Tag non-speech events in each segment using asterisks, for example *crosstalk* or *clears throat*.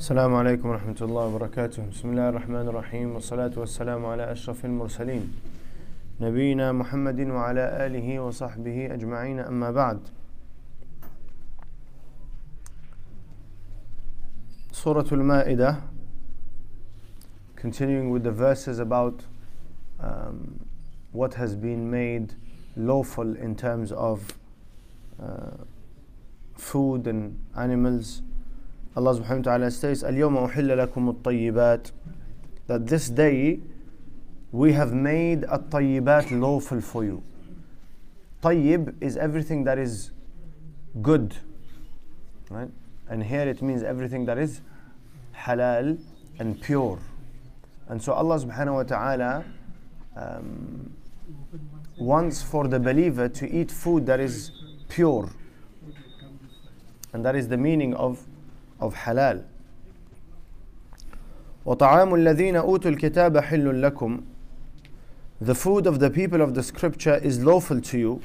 السلام عليكم ورحمة الله وبركاته. بسم الله الرحمن الرحيم والصلاة والسلام على أشرف المرسلين. نبينا محمد وعلى آله وصحبه أجمعين أما بعد. Surah Al-Ma'idah continuing with the verses about um, what has been made lawful in terms of uh, food and animals. Allah subhanahu wa ta'ala says, "اليوم أُحِلَّ لَكُمُ الطَّيِّبَاتِ." That this day we have made at-tayyibat lawful for you. طيّب is everything that is good. Right? And here it means everything that is halal and pure. And so Allah subhanahu wa ta'ala um, wants for the believer to eat food that is pure. And that is the meaning of of halal وطعام الذين أوتوا الكتاب حل لكم The food of the people of the scripture is lawful to you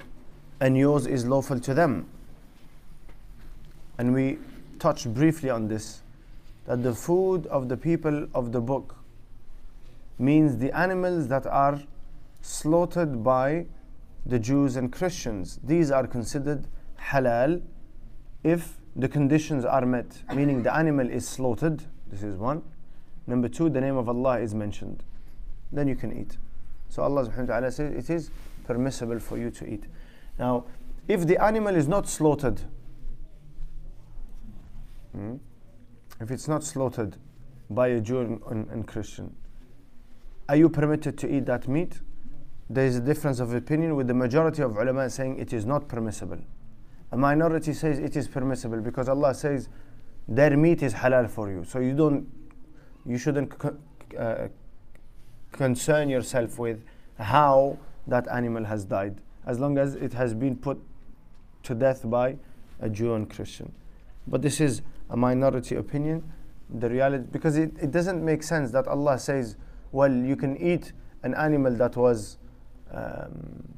and yours is lawful to them. And we touched briefly on this that the food of the people of the book means the animals that are slaughtered by the Jews and Christians. These are considered halal if the conditions are met, meaning the animal is slaughtered. This is one. Number two, the name of Allah is mentioned. Then you can eat. So Allah subhanahu wa ta'ala says it is permissible for you to eat. Now, if the animal is not slaughtered, hmm, if it's not slaughtered by a Jew and, and Christian, are you permitted to eat that meat? There is a difference of opinion with the majority of ulama saying it is not permissible. A minority says it is permissible because Allah says their meat is halal for you. So you don't, you shouldn't uh, concern yourself with how that animal has died, as long as it has been put to death by a Jew and Christian. But this is a minority opinion. The reality, because it, it doesn't make sense that Allah says, well, you can eat an animal that was um,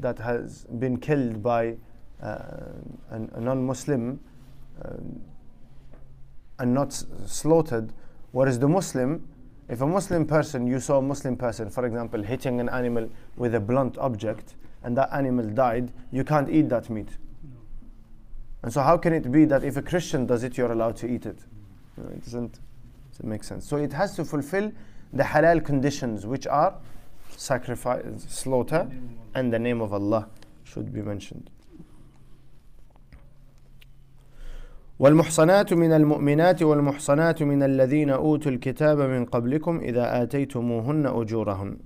that has been killed by uh, an, a non-Muslim uh, and not slaughtered, whereas the Muslim, if a Muslim person, you saw a Muslim person, for example, hitting an animal with a blunt object, and that animal died, you can't eat that meat. And so, how can it be that if a Christian does it, you're allowed to eat it? Know, it doesn't, doesn't make sense. So, it has to fulfill the halal conditions, which are sacrifice, slaughter, and the name of Allah should be mentioned. والمحصنات من المؤمنات والمحصنات من الذين أوتوا الكتاب من قبلكم إذا آتيتموهن أجورهن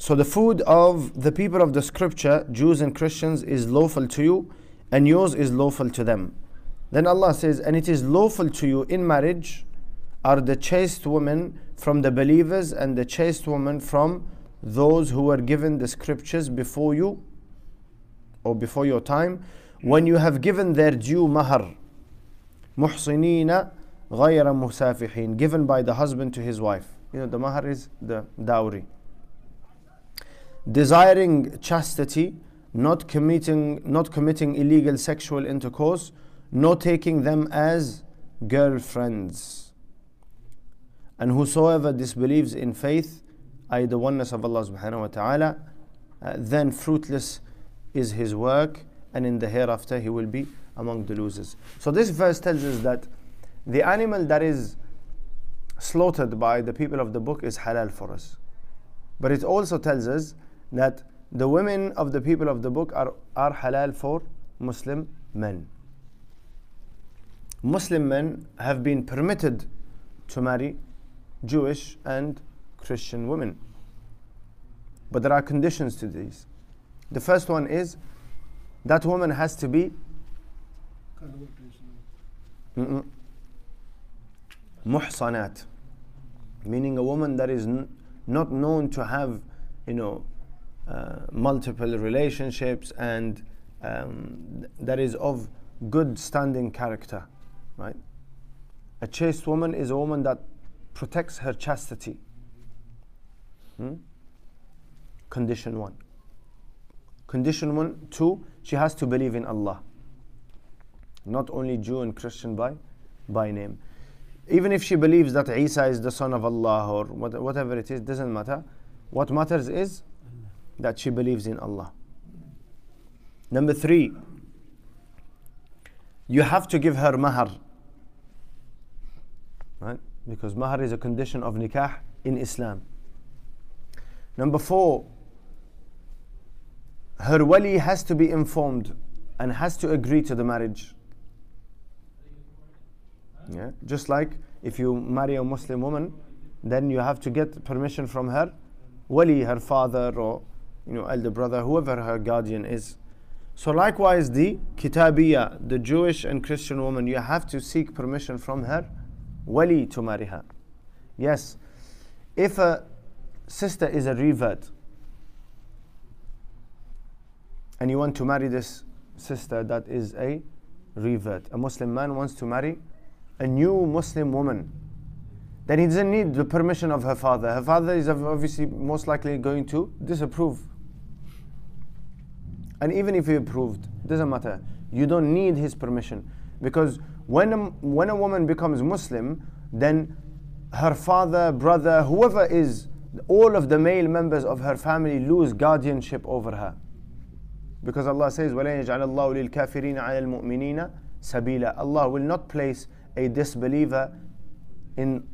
So the food of the people of the scripture, Jews and Christians, is lawful to you, and yours is lawful to them. Then Allah says, and it is lawful to you in marriage are the chaste women from the believers and the chaste women from those who were given the scriptures before you or before your time. When you have given their due mahar muhsinina ghayra musafihin given by the husband to his wife. You know the mahar is the dowry. Desiring chastity not committing not committing illegal sexual intercourse not taking them as girlfriends and whosoever disbelieves in faith i.e. the oneness of Allah subhanahu wa ta'ala uh, then fruitless is his work and in the hereafter he will be among the losers so this verse tells us that the animal that is slaughtered by the people of the book is halal for us but it also tells us that the women of the people of the book are, are halal for Muslim men. Muslim men have been permitted to marry Jewish and Christian women. But there are conditions to these. The first one is that woman has to be muhsanat, meaning a woman that is n- not known to have, you know, uh, multiple relationships and um, that is of good standing character, right? A chaste woman is a woman that protects her chastity. Hmm? Condition one. Condition one, two, she has to believe in Allah. Not only Jew and Christian by, by name. Even if she believes that Isa is the son of Allah or whatever it is, doesn't matter. What matters is that she believes in Allah. Number three, you have to give her mahar. Right? Because mahar is a condition of nikah in Islam. Number four, her wali has to be informed and has to agree to the marriage. Yeah? Just like if you marry a Muslim woman, then you have to get permission from her wali, her father or you know elder brother, whoever her guardian is. So likewise the Kitabiya, the Jewish and Christian woman, you have to seek permission from her wali to marry her. Yes, if a sister is a revert and you want to marry this sister that is a revert, a Muslim man wants to marry a new Muslim woman, then he doesn't need the permission of her father. Her father is obviously most likely going to disapprove. And even if he approved, doesn't matter. You don't need his permission. Because when a, when a woman becomes Muslim, then her father, brother, whoever is, all of the male members of her family lose guardianship over her. Because Allah says, وَلَن يَجْعَلَ اللَّهُ لِلْكَافِرِينَ عَلَى الْمُؤْمِنِينَ سَبِيلًا Allah will not place a disbeliever in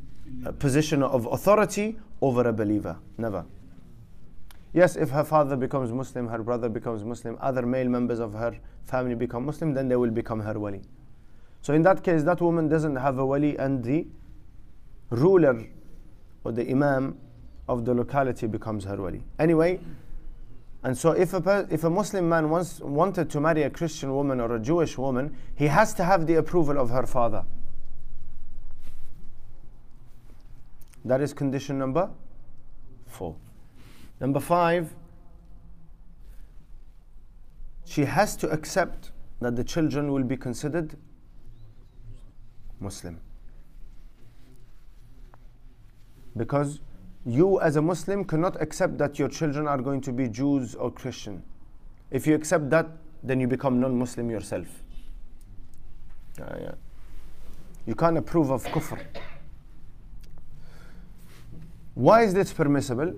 a position of authority over a believer. Never. Yes, if her father becomes Muslim, her brother becomes Muslim, other male members of her family become Muslim, then they will become her wali. So in that case, that woman doesn't have a wali and the ruler or the imam of the locality becomes her wali. Anyway, and so if a, if a Muslim man wants, wanted to marry a Christian woman or a Jewish woman, he has to have the approval of her father. That is condition number four. Number five, she has to accept that the children will be considered Muslim. Because you, as a Muslim, cannot accept that your children are going to be Jews or Christian. If you accept that, then you become non Muslim yourself. Uh, yeah. You can't approve of kufr. Why is this permissible?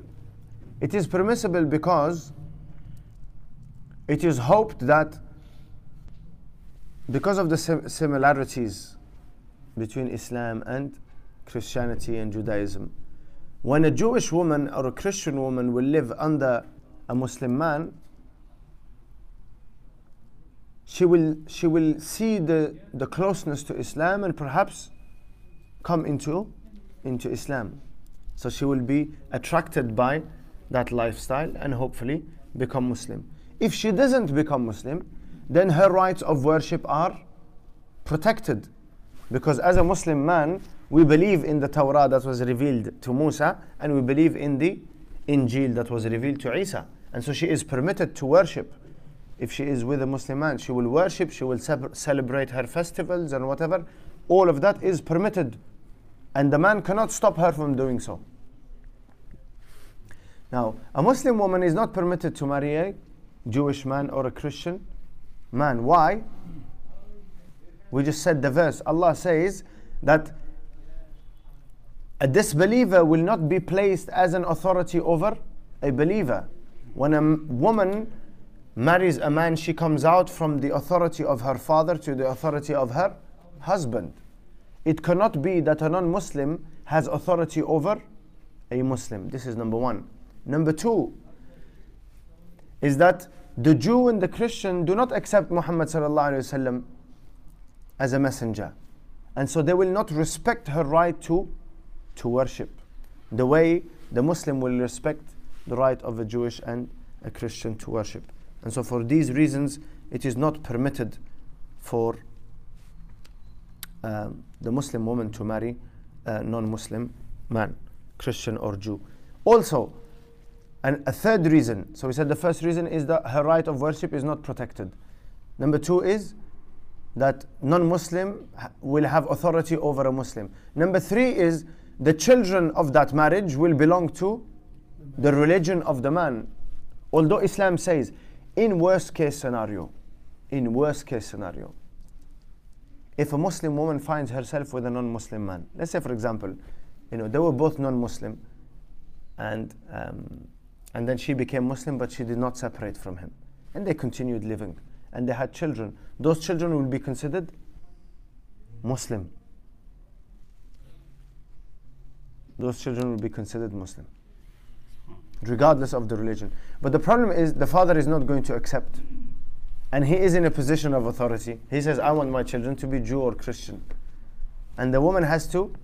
It is permissible because it is hoped that because of the similarities between Islam and Christianity and Judaism, when a Jewish woman or a Christian woman will live under a Muslim man, she will, she will see the, the closeness to Islam and perhaps come into, into Islam. So she will be attracted by that lifestyle and hopefully become Muslim. If she doesn't become Muslim, then her rights of worship are protected. Because as a Muslim man, we believe in the Torah that was revealed to Musa and we believe in the Injil that was revealed to Isa. And so she is permitted to worship. If she is with a Muslim man, she will worship, she will celebrate her festivals and whatever. All of that is permitted and the man cannot stop her from doing so. Now, a Muslim woman is not permitted to marry a Jewish man or a Christian man. Why? We just said the verse. Allah says that a disbeliever will not be placed as an authority over a believer. When a woman marries a man, she comes out from the authority of her father to the authority of her husband. It cannot be that a non Muslim has authority over a Muslim. This is number one. Number two is that the Jew and the Christian do not accept Muhammad as a messenger. And so they will not respect her right to, to worship the way the Muslim will respect the right of a Jewish and a Christian to worship. And so for these reasons, it is not permitted for um, the Muslim woman to marry a non Muslim man, Christian or Jew. Also, and a third reason, so we said the first reason is that her right of worship is not protected. Number two is that non Muslim will have authority over a Muslim. Number three is the children of that marriage will belong to the religion of the man. Although Islam says, in worst case scenario, in worst case scenario, if a Muslim woman finds herself with a non-Muslim man, let's say for example, you know, they were both non-Muslim, and um, and then she became Muslim, but she did not separate from him, and they continued living, and they had children. Those children will be considered Muslim. Those children will be considered Muslim, regardless of the religion. But the problem is the father is not going to accept and he is in a position of authority. He says, I want my children to be Jew or Christian. And the woman has to,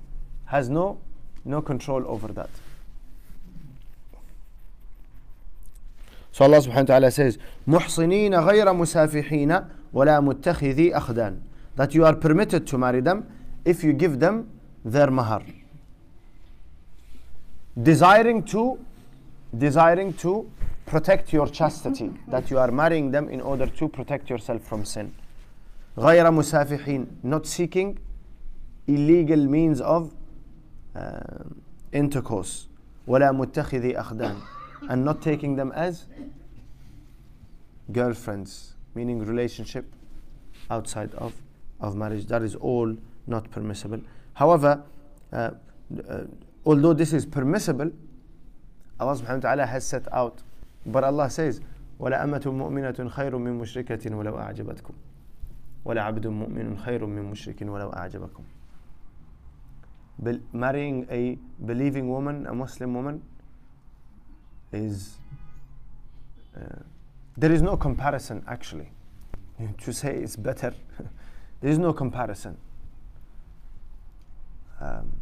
has no, no control over that. Subhanahu wa ta'ala says, محصنين غير مسافحين ولا متخذي أخدان. That you are permitted to marry them if you give them their mahar. Desiring to, desiring to protect your chastity, that you are marrying them in order to protect yourself from sin. غير مسافحين, not seeking illegal means of uh, intercourse. ولا متخذي أخدان, and not taking them as girlfriends, meaning relationship outside of, of marriage. That is all not permissible. However, uh, uh, although this is permissible, Allah subhanahu wa ta'ala has set out but Allah says, وَلَأَمَةٌ مُؤْمِنَةٌ خَيْرٌ مِّن مُشْرِكَةٍ وَلَوْ أَعْجَبَتْكُمْ وَلَعَبْدٌ مُؤْمِنٌ خَيْرٌ مِّن مُشْرِكٍ وَلَوْ أَعْجَبَكُمْ Be- marrying a believing woman, a Muslim woman, is uh, there is no comparison actually. *laughs* to say it's better, *laughs* there is no comparison. Um,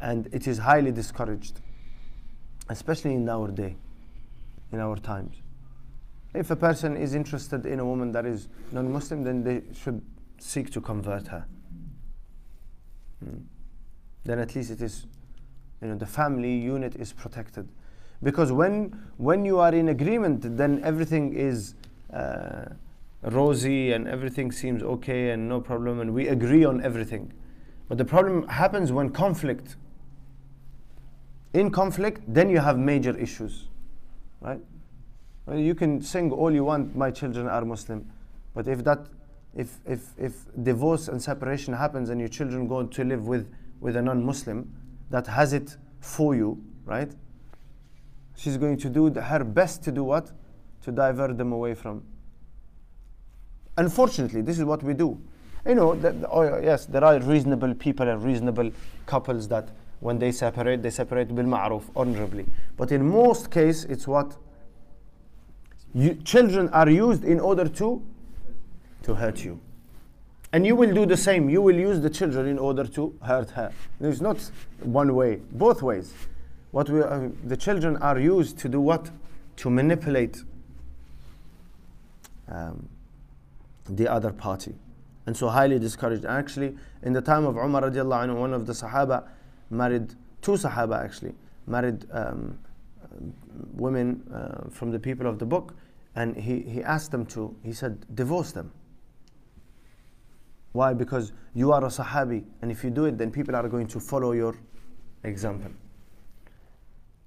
and it is highly discouraged especially in our day, in our times. If a person is interested in a woman that is non Muslim, then they should seek to convert her. Hmm. Then at least it is, you know, the family unit is protected. Because when, when you are in agreement, then everything is uh, rosy and everything seems okay and no problem, and we agree on everything. But the problem happens when conflict in conflict, then you have major issues, right? Well, you can sing all you want, my children are Muslim, but if that, if, if, if divorce and separation happens and your children go to live with, with a non-Muslim that has it for you, right? She's going to do her best to do what? To divert them away from. Unfortunately, this is what we do. You know, oh yes, there are reasonable people and reasonable couples that when they separate, they separate bil ma'ruf, honorably. But in most cases, it's what? You, children are used in order to, to hurt you. And you will do the same. You will use the children in order to hurt her. There's not one way, both ways. What we, uh, the children are used to do what? To manipulate um, the other party. And so highly discouraged. Actually, in the time of Umar radiallahu anhu, one of the Sahaba, married two Sahaba actually, married um, women uh, from the people of the book, and he, he asked them to, he said, divorce them. Why? Because you are a Sahabi, and if you do it, then people are going to follow your example.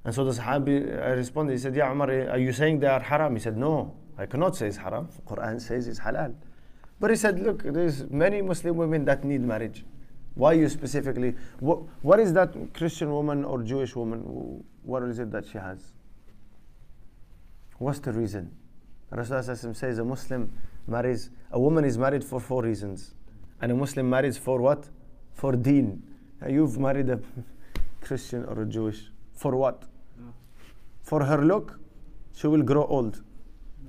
And so the Sahabi I responded, he said, Yeah, Umar, are you saying they are haram? He said, No, I cannot say it's haram. Quran says it's halal. But he said, Look, there's many Muslim women that need marriage. Why you specifically? What, what is that Christian woman or Jewish woman? What is it that she has? What's the reason? Rasulullah says a Muslim marries, a woman is married for four reasons. And a Muslim marries for what? For deen. You've married a Christian or a Jewish. For what? For her look, she will grow old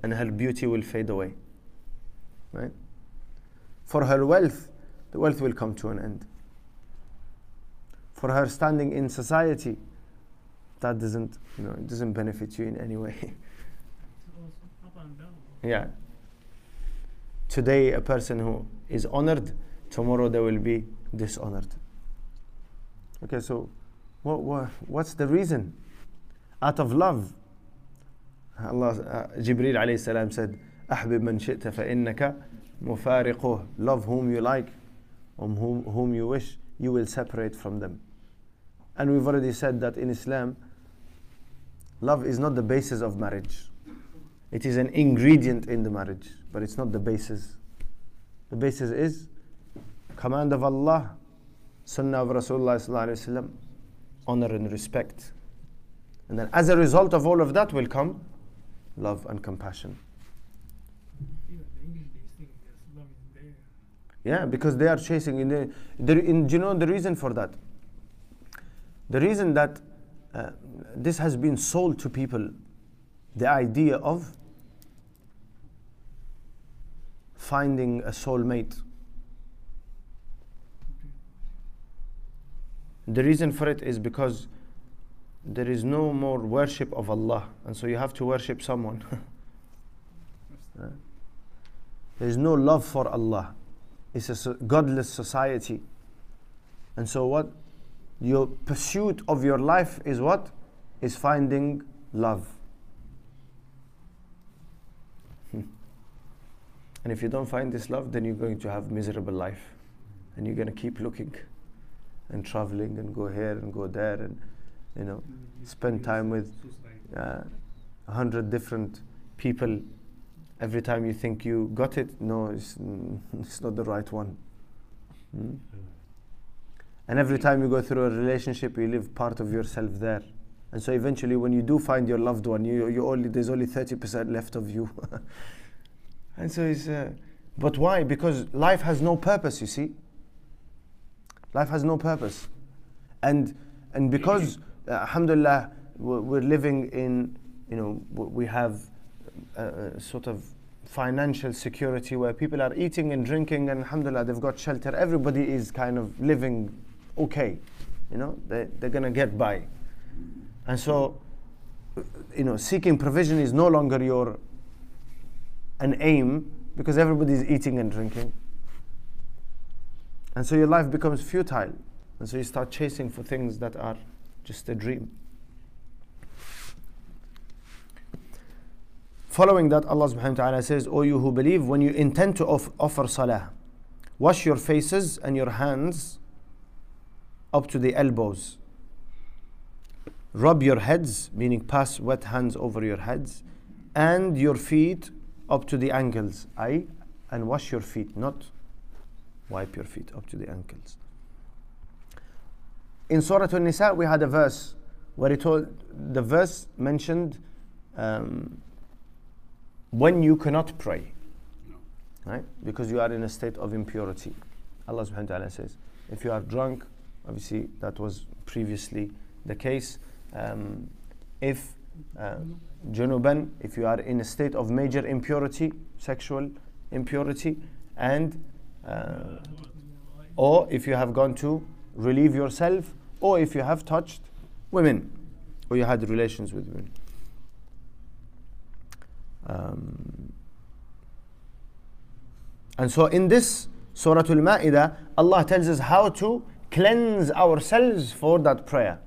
and her beauty will fade away. Right? For her wealth, the wealth will come to an end for her standing in society, that doesn't, you know, it doesn't benefit you in any way. *laughs* yeah. Today, a person who is honored, tomorrow they will be dishonored. Okay, so what, what, what's the reason? Out of love. Allah, uh, Jibreel alayhi salam said, أحبب من شئت فإنك مفارقه. Love whom you like, whom, whom you wish, you will separate from them. And we've already said that in Islam, love is not the basis of marriage. It is an ingredient in the marriage, but it's not the basis. The basis is command of Allah, sunnah of Rasulullah honor and respect. And then as a result of all of that will come love and compassion. Yeah, because they are chasing. In the, the, in, do you know the reason for that? The reason that uh, this has been sold to people, the idea of finding a soulmate. The reason for it is because there is no more worship of Allah, and so you have to worship someone. *laughs* there is no love for Allah. It's a godless society. And so, what? Your pursuit of your life is what? Is finding love. and if you don't find this love, then you're going to have miserable life. And you're going to keep looking and traveling and go here and go there and you know spend time with uh, a hundred different people. Every time you think you got it no it's, *laughs* it's not the right one. Hmm? and every time you go through a relationship you leave part of yourself there. And so eventually when you do find your loved one you, you only there's only 30% left of you *laughs* and so it's uh, but why because life has no purpose you see Life has no purpose. And, and because, uh, alhamdulillah, we're, living in, you know, we have a, a, sort of financial security where people are eating and drinking and alhamdulillah, they've got shelter. Everybody is kind of living okay. You know, they, they're going to get by. And so, you know, seeking provision is no longer your an aim because everybody is eating and drinking. And so your life becomes futile. And so you start chasing for things that are just a dream. Following that, Allah subhanahu wa ta'ala says, O you who believe, when you intend to off- offer salah, wash your faces and your hands up to the elbows. Rub your heads, meaning pass wet hands over your heads, and your feet up to the ankles. I and wash your feet, not wipe your feet up to the ankles. In Surah An-Nisa, we had a verse where it told, the verse mentioned um, when you cannot pray, right? Because you are in a state of impurity. Allah subhanahu wa ta'ala says, if you are drunk, obviously that was previously the case. Um, if uh, junuban, if you are in a state of major impurity, sexual impurity, and uh, or if you have gone to relieve yourself, or if you have touched women, or you had relations with women. Um, and so in this Surah Al Ma'idah, Allah tells us how to cleanse ourselves for that prayer.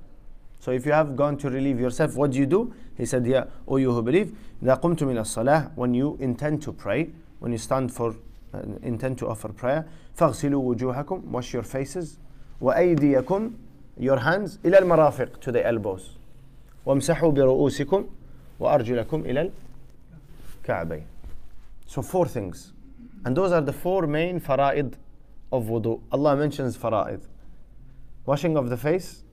So if you have gone to relieve yourself, what do you do? He said, Yeah, O you who believe, إذا قمتم إلى الصلاة, when you intend to pray, when you stand for uh, intend to offer prayer فاغسلوا وجوهكم wash your faces وأيديكم your hands إلى المرافق to the elbows وامسحوا برؤوسكم وأرجلكم إلى الكعبين so four things and those are the four main fara'id of wudu Allah mentions fara'id washing of the face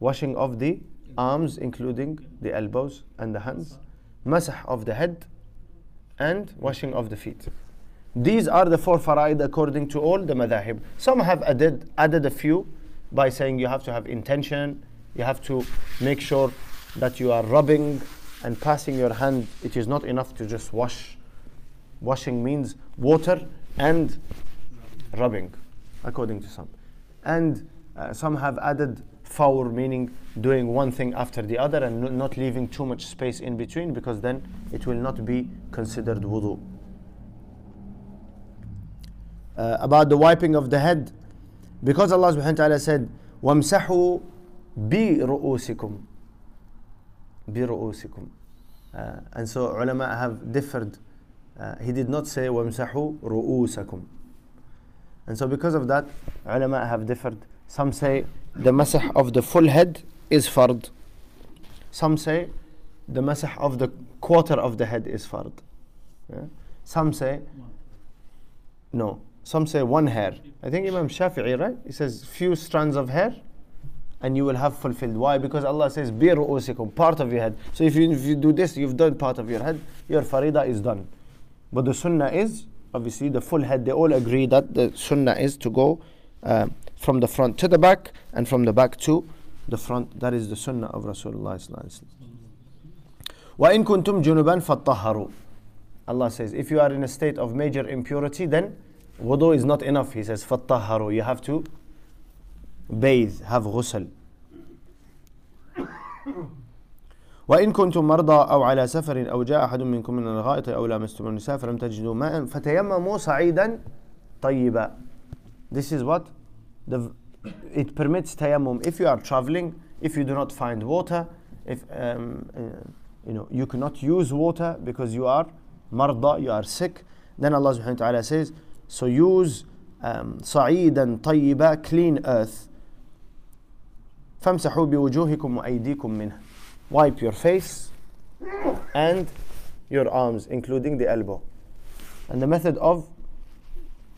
washing of the arms including the elbows and the hands masah of the head and washing of the feet these are the four faraid according to all the madhahib. Some have added, added a few by saying you have to have intention, you have to make sure that you are rubbing and passing your hand. It is not enough to just wash. Washing means water and rubbing, according to some. And uh, some have added fawr, meaning doing one thing after the other and not leaving too much space in between because then it will not be considered wudu uh, about the wiping of the head. Because Allah subhanahu wa ta'ala said, وَامْسَحُوا بِرُؤُوسِكُمْ بِرُؤُوسِكُمْ uh, And so ulama have differed. Uh, he did not say وَامْسَحُوا رُؤُوسَكُمْ And so because of that, ulama have differed. Some say the masah of the full head is fard. Some say the masah of the quarter of the head is fard. Yeah? Some say no. Some say one hair. I think Imam Shafi'i, right? He says few strands of hair and you will have fulfilled. Why? Because Allah says, Bi ru'usikum, part of your head. So if you, if you do this, you've done part of your head, your farida is done. But the sunnah is, obviously, the full head. They all agree that the sunnah is to go uh, from the front to the back and from the back to the front. That is the sunnah of Rasulullah. وَإِن كُنْتُمْ جُنُبًا فَاتَّهَرُوا Allah says, if you are in a state of major impurity, then wudu is not enough. He says, فَاتَّهَرُوا You have to bathe, have ghusl. وإن كنتم مرضى أو على سفر أو جاء أحد منكم من الغائط أو لامستم النساء فلم تجدوا ماء فتيمموا صعيدا طيبا This is what the, it permits tayammum if you are traveling, if you do not find water, if um, uh, you know you cannot use water because you are marda, you are sick, then Allah subhanahu wa ta'ala says, so use um, صعيدا طيبا clean earth فامسحوا بوجوهكم وأيديكم منه wipe your face and your arms including the elbow and the method of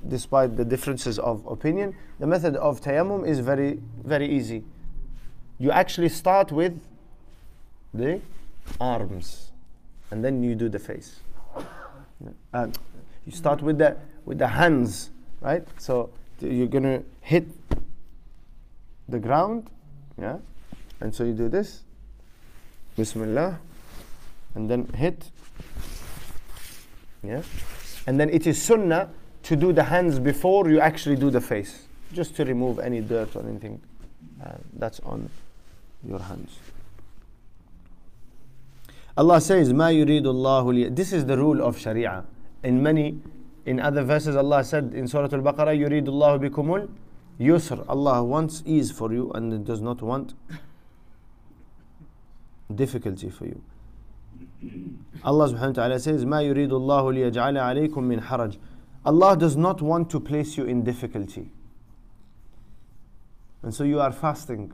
despite the differences of opinion, the method of tayammum is very, very easy. You actually start with the arms and then you do the face. Uh, you start with the with the hands, right? So you're gonna hit the ground, yeah, and so you do this, Bismillah, and then hit, yeah, and then it is sunnah to do the hands before you actually do the face, just to remove any dirt or anything uh, that's on your hands. Allah says, "Ma yuridullahu This is the rule of Sharia. In many, in other verses, Allah said in Surah Al-Baqarah, "Yuridullahu bikumul yusr." Allah wants ease for you and does not want difficulty for you. Allah subhanahu wa ta'ala says, "Ma yuridullahu liyaj'ala alaykum min haraj." Allah does not want to place you in difficulty. And so you are fasting.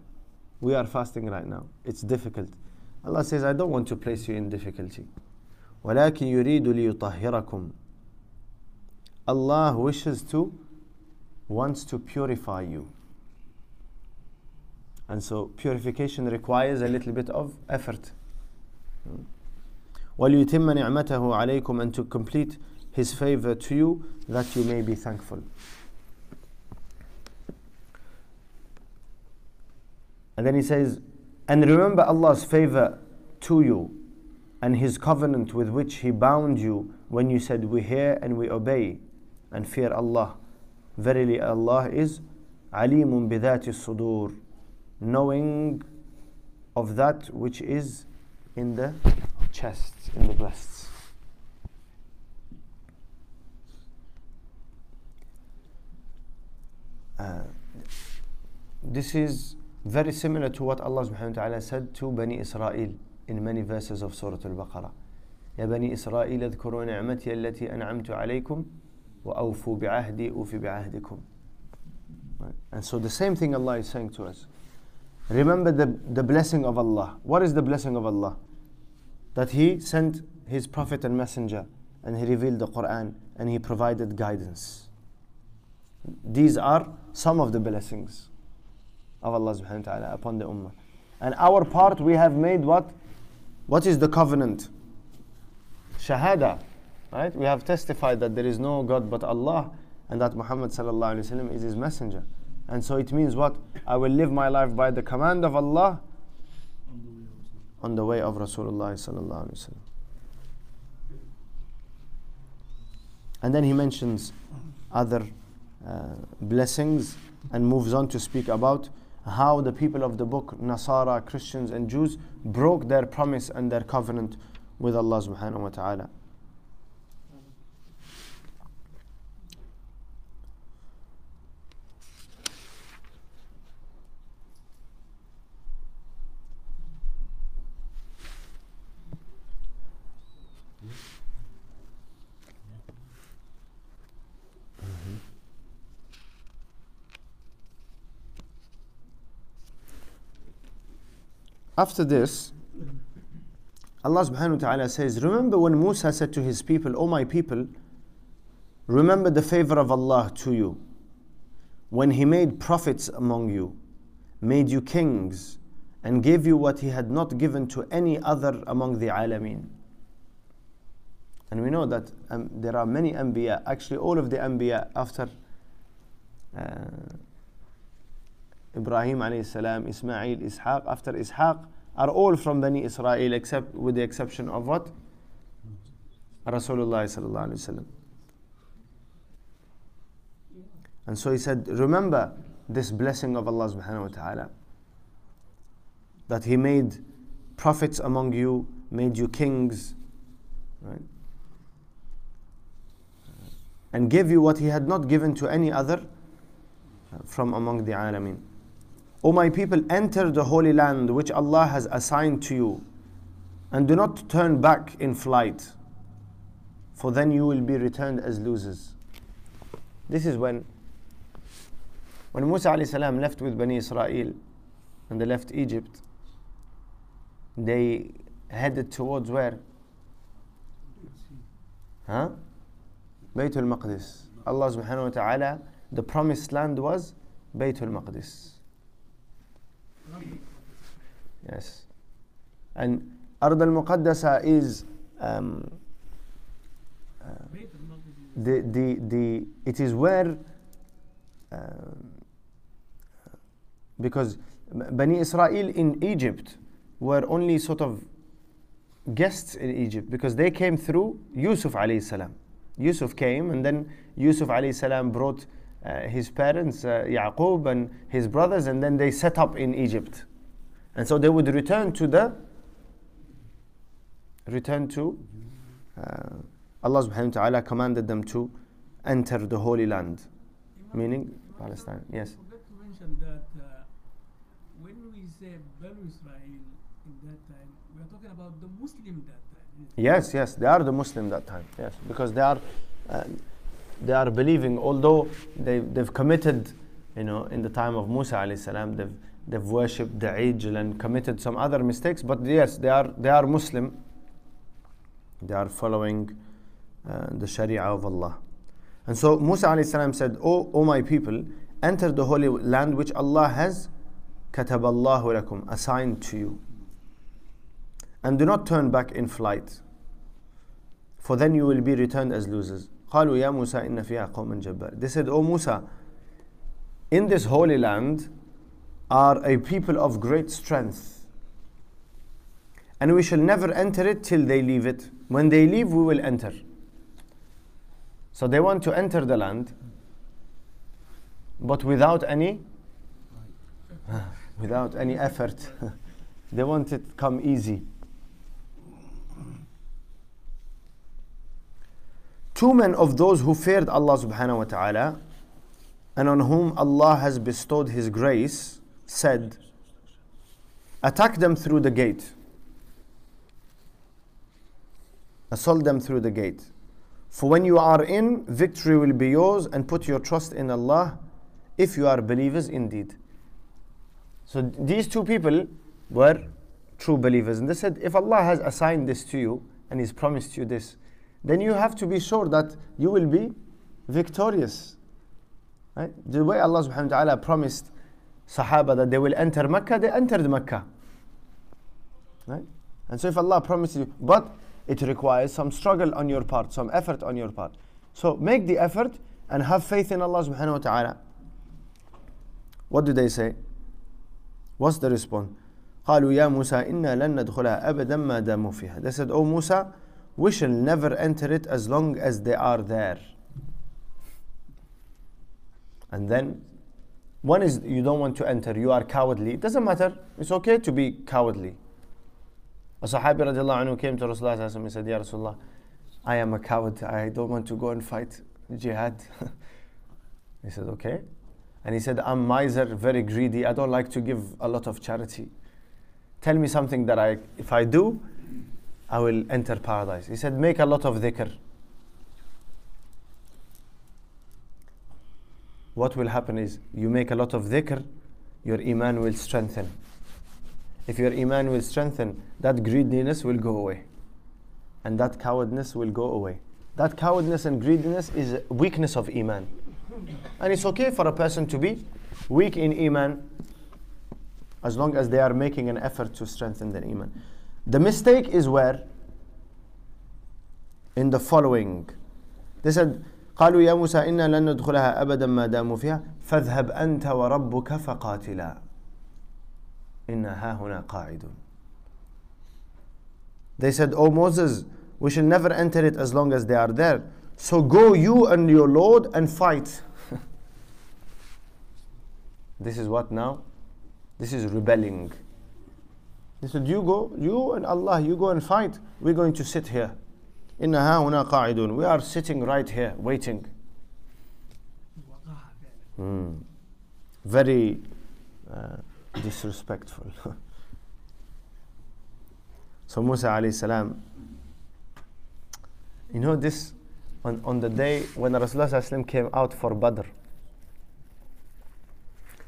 We are fasting right now. It's difficult. Allah says, I don't want to place you in difficulty. ولكن يريد ليطهركم Allah wishes to, wants to purify you. And so purification requires a little bit of effort. وَلِيُتِمَّ نِعْمَتَهُ عَلَيْكُمْ And to complete his favor to you that you may be thankful. And then he says, And remember Allah's favor to you and His covenant with which He bound you when you said, We hear and we obey and fear Allah. Verily, Allah is alimun bidati sudur, knowing of that which is in the chest, in the breasts. Uh, this is very similar to what Allah subhanahu wa ta'ala said to Bani Israel in many verses of Surah Al-Baqarah. يا بني إسرائيل اذكروا نعمتي التي أنعمت عليكم وأوفوا بعهدي أوفي بعهدكم. And so the same thing Allah is saying to us. Remember the, the blessing of Allah. What is the blessing of Allah? That He sent His Prophet and Messenger and He revealed the Quran and He provided guidance. These are some of the blessings of Allah subhanahu wa ta'ala upon the ummah. And our part we have made what? What is the covenant? Shahada. Right? We have testified that there is no God but Allah and that Muhammad sallallahu is his messenger. And so it means what? I will live my life by the command of Allah on the way of Rasulullah sallallahu. And then he mentions other Uh, blessings and moves on to speak about how the people of the book, Nasara, Christians, and Jews, broke their promise and their covenant with Allah subhanahu wa ta'ala. After this, Allah subhanahu wa ta'ala says, Remember when Musa said to his people, O my people, remember the favor of Allah to you. When He made prophets among you, made you kings, and gave you what He had not given to any other among the alameen. And we know that um, there are many Anbiya, actually, all of the Anbiya after uh, Ibrahim alayhi salam, Ismail, Ishaq, after Ishaq, are all from Bani Israel except with the exception of what? Rasulullah sallallahu alayhi wasallam. And so he said, remember this blessing of Allah subhanahu wa ta'ala. That He made prophets among you, made you kings, right? And gave you what He had not given to any other from among the alameen. O my people, enter the holy land which Allah has assigned to you, and do not turn back in flight, for then you will be returned as losers. This is when when Musa alayhi left with Bani Israel and they left Egypt, they headed towards where? Huh? Baytul Maqdis. Allah subhanahu wa ta'ala, the promised land was Baytul Maqdis. Yes. And Ard al Muqaddasa is um, uh, the, the, the, it is where um, because Bani Israel in Egypt were only sort of guests in Egypt because they came through Yusuf alayhi salam. Yusuf came and then Yusuf alayhi salam brought his parents, uh, Yaqub and his brothers, and then they set up in Egypt. And so they would return to the return to uh, Allah subhanahu wa ta'ala commanded them to enter the Holy Land, meaning Palestine. Yes. I forgot to mention that uh, when we say Banu Israel in that time, we are talking about the Muslim that time. Yes, yes, they are the Muslim that time. Yes, because they are, uh, they are believing, although they, they've committed, you know, in the time of Musa alayhi salam, they've, they've worshipped the angel and committed some other mistakes, but yes, they are, they are Muslim. They are following uh, the Sharia of Allah. And so Musa alayhi salam said, O, o my people, enter the holy land which Allah has kataballahu lakum, assigned to you. And do not turn back in flight, for then you will be returned as losers. قالوا يا موسى إن فيها قوم جبار they said O Musa in this holy land are a people of great strength and we shall never enter it till they leave it when they leave we will enter so they want to enter the land but without any *laughs* without any effort. *laughs* they want it to come easy. Two men of those who feared Allah subhanahu wa ta'ala and on whom Allah has bestowed His grace said, Attack them through the gate. Assault them through the gate. For when you are in, victory will be yours, and put your trust in Allah if you are believers indeed. So these two people were true believers. And they said, if Allah has assigned this to you and He's promised you this, then you have to be sure that you will be victorious. Right? The way Allah subhanahu wa ta'ala promised Sahaba that they will enter Mecca, they entered Mecca. Right? And so if Allah promises you, but it requires some struggle on your part, some effort on your part. So make the effort and have faith in Allah subhanahu wa ta'ala. What do they say? What's the response? قالوا يا موسى إنا لن ندخلها أبدا ما داموا فيها. They said, Oh Musa, we shall never enter it as long as they are there. And then, one is you don't want to enter, you are cowardly. It doesn't matter. It's okay to be cowardly. A Sahabi radiallahu anhu came to Rasulullah and said, Ya Rasulullah, I am a coward. I don't want to go and fight jihad. *laughs* he said, Okay. And he said, I'm miser, very greedy. I don't like to give a lot of charity. Tell me something that I, if I do, I will enter paradise. He said, Make a lot of dhikr. What will happen is, you make a lot of dhikr, your iman will strengthen. if your iman will strengthen, that greediness will go away. And that cowardness will go away. That cowardness and greediness is weakness of iman. And it's okay for a person to be weak in iman as long as they are making an effort to strengthen their iman. The mistake is where? In the following. They said, قالوا يا موسى إنا لن ندخلها أبدا ما داموا فيها فاذهب أنت وربك فقاتلا إنا هاهنا قاعدون They said, O Moses, we shall never enter it as long as they are there. So go you and your Lord and fight. *laughs* this is what now? This is rebelling. He said, You go, you and Allah, you go and fight. We're going to sit here. Inna huna qa'idun. We are sitting right here, waiting. Mm. Very uh, disrespectful. *laughs* so Musa alayhi salam, you know this, on, on the day when Rasulullah came out for Badr.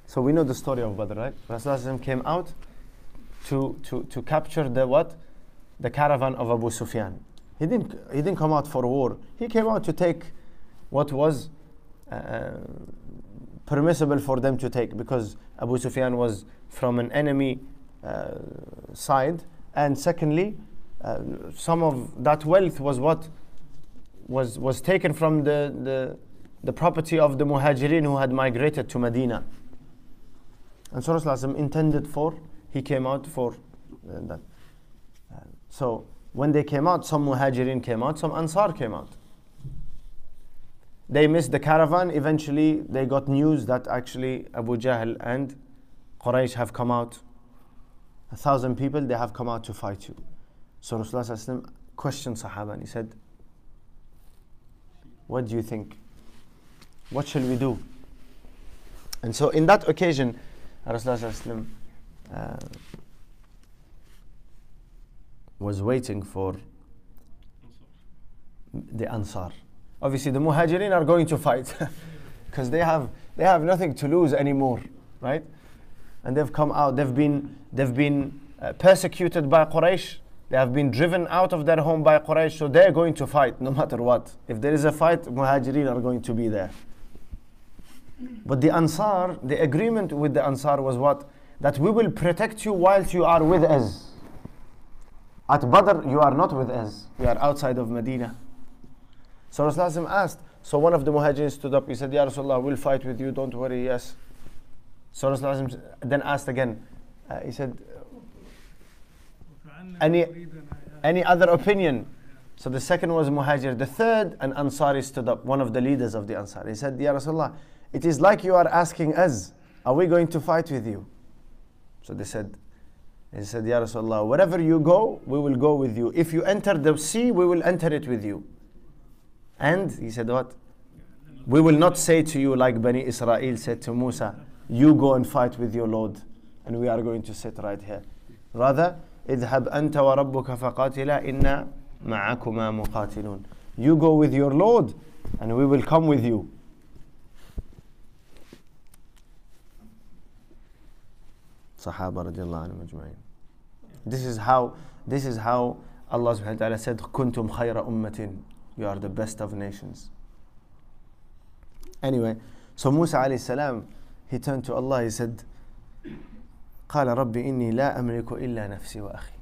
So we know the story of Badr, right? Rasulullah came out to, to, to capture the what? The caravan of Abu Sufyan. He didn't, he didn't come out for war. He came out to take what was uh, permissible for them to take because Abu Sufyan was from an enemy uh, side, and secondly, uh, some of that wealth was what was was taken from the, the the property of the Muhajirin who had migrated to Medina. And Rasulullah intended for he came out for uh, that. Uh, so when they came out, some Muhajirin came out, some Ansar came out they missed the caravan. Eventually, they got news that actually Abu Jahl and Quraysh have come out. A thousand people, they have come out to fight you. So Rasulullah questioned Sahaba and he said, What do you think? What shall we do? And so, in that occasion, Rasulullah uh, was waiting for the Ansar. Obviously, the Muhajirin are going to fight *laughs* because they have they have nothing to lose anymore, right? And they've come out. They've been they've been uh, persecuted by Quraysh. They have been driven out of their home by Quraysh, so they're going to fight no matter what. If there is a fight, Muhajirin are going to be there. But the Ansar, the agreement with the Ansar was what? that we will protect you whilst you are with us. At Badr, you are not with us. We are outside of Medina. So Rasulullah asked, so one of the muhajirin stood up, he said, Ya Rasulullah, we'll fight with you, don't worry, yes. So Rasulullah then asked again, uh, he said, any, any other opinion? So the second was Muhajir. The third, an Ansari stood up, one of the leaders of the Ansari. He said, Ya Rasulullah, it is like you are asking us, are we going to fight with you? So they said, he said, Ya Rasulullah, wherever you go, we will go with you. If you enter the sea, we will enter it with you. And he said, What? We will not say to you like Bani Israel said to Musa, You go and fight with your Lord, and we are going to sit right here. Rather, اذهب أنت وربك فقاتلا إنا معكما مقاتلون. You go with your Lord, and we will come with you. Sahaba radiallahu anhum ajma'in. This is how this is how Allah subhanahu wa ta'ala said, Kuntum khayra ummatin. You are the best of nations. Anyway, so Musa alayhi salam, he turned to Allah, he said, قال رب إني لا أملك إلا نفسي وأخي.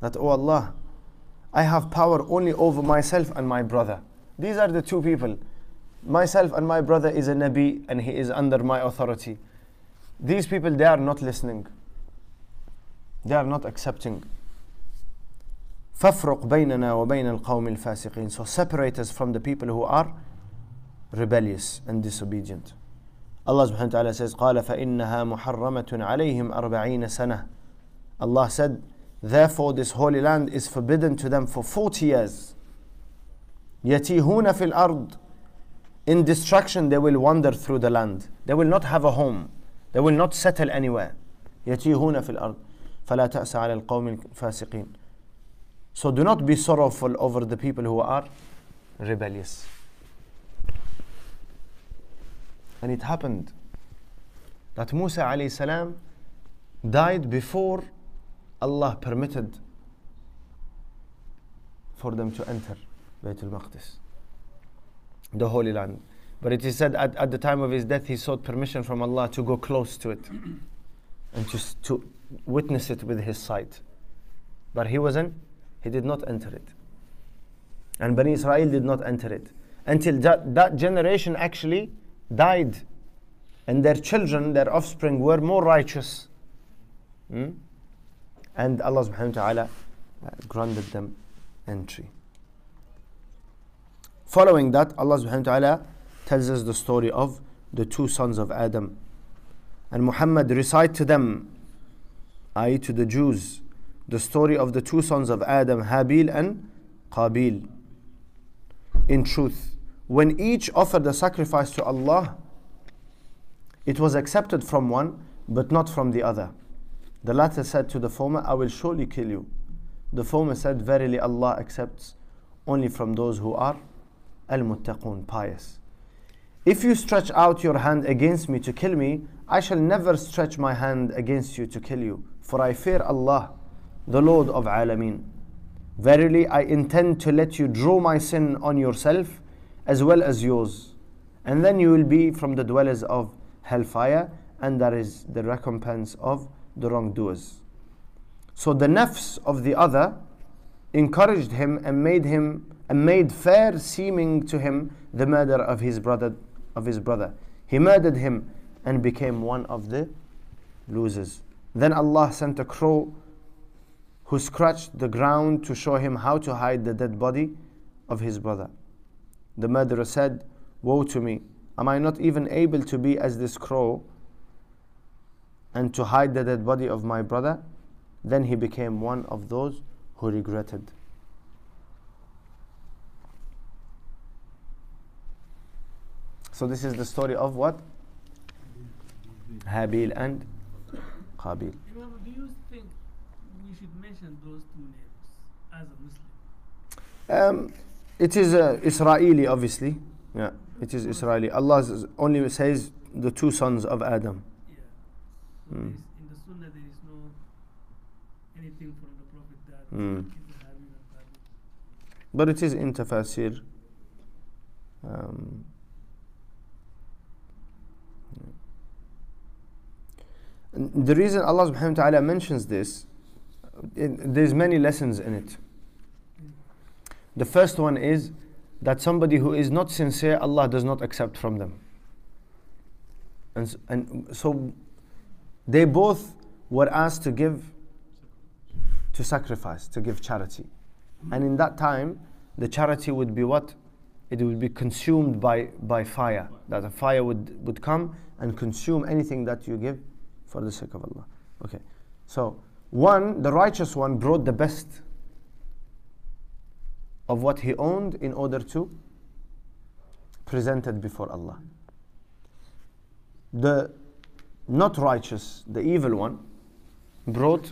That, oh Allah, I have power only over myself and my brother. These are the two people. Myself and my brother is a Nabi and he is under my authority. These people, they are not listening. They are not accepting. فافرق بيننا وبين القوم الفاسقين. So separate us from the people who are rebellious and disobedient. Allah subhanahu wa ta'ala says, قال فإنها محرمة عليهم أربعين سنة. Allah said, therefore this holy land is forbidden to them for 40 years. يتيهون في الأرض. In destruction they will wander through the land. They will not have a home. They will not settle anywhere. يتيهون في الأرض. فلا تأس على القوم الفاسقين. So do not be sorrowful over the people who are rebellious. And it happened that Musa alayhi salam died before Allah permitted for them to enter Baytul Maqdis, the Holy Land. But it is said at, at the time of his death, he sought permission from Allah to go close to it *clears throat* and to, to witness it with his sight. But he wasn't, he did not enter it. And Bani Israel did not enter it. Until that, that generation actually died. And their children, their offspring, were more righteous. Hmm? And Allah subhanahu wa ta'ala uh, granted them entry. Following that, Allah subhanahu wa ta'ala tells us the story of the two sons of Adam. And Muhammad recite to them, i.e. to the Jews, the story of the two sons of Adam, Habil and Qabil. In truth, when each offered a sacrifice to Allah, it was accepted from one, but not from the other. The latter said to the former, I will surely kill you. The former said, Verily Allah accepts only from those who are al-muttaqun, pious. If you stretch out your hand against me to kill me, I shall never stretch my hand against you to kill you, for I fear Allah, the Lord of Alameen. Verily, I intend to let you draw my sin on yourself as well as yours, and then you will be from the dwellers of hellfire, and that is the recompense of the wrongdoers. So the nafs of the other encouraged him and made him and made fair seeming to him the murder of his brother of his brother. He murdered him and became one of the losers. Then Allah sent a crow who scratched the ground to show him how to hide the dead body of his brother. The murderer said, Woe to me! Am I not even able to be as this crow and to hide the dead body of my brother? Then he became one of those who regretted. So this is the story of what? Habil and Qabil. Imam, do you think we should mention those two names as a Muslim? Um, it is uh, Israeli, obviously. Yeah, it is Israeli. Allah only says the two sons of Adam. Yeah. So Mm. is, in the Sunnah there is no anything from the Prophet that Mm. it is Habil. But it is in tafsir. Um, yeah. And the reason Allah subhanahu wa ta'ala mentions this, it, there's many lessons in it. The first one is that somebody who is not sincere, Allah does not accept from them. And, and so they both were asked to give, to sacrifice, to give charity. And in that time, the charity would be what? It would be consumed by, by fire. That a fire would, would come and consume anything that you give for the sake of Allah. Okay. So, one, the righteous one brought the best of what he owned in order to present it before Allah. The not righteous, the evil one, brought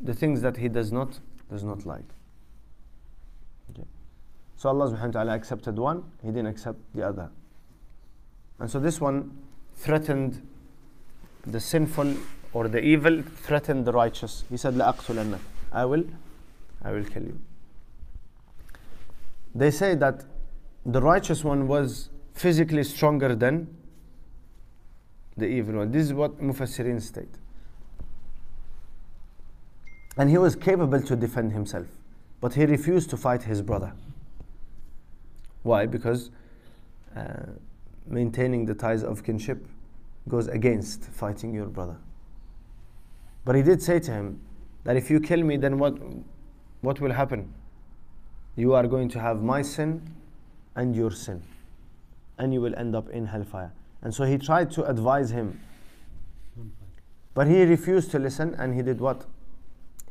the things that he does not does not like. Okay. So Allah subhanahu wa ta'ala accepted one, he didn't accept the other. And so this one threatened the sinful or the evil, threatened the righteous. He said, لَأَقْتُلَنَّكَ I will, I will kill you. They say that the righteous one was physically stronger than the evil one. This is what Mufassirin state. And he was capable to defend himself. But he refused to fight his brother. Why? Because uh, maintaining the ties of kinship goes against fighting your brother. But he did say to him that if you kill me, then what, what will happen? You are going to have my sin and your sin. And you will end up in hellfire. And so he tried to advise him. But he refused to listen and he did what?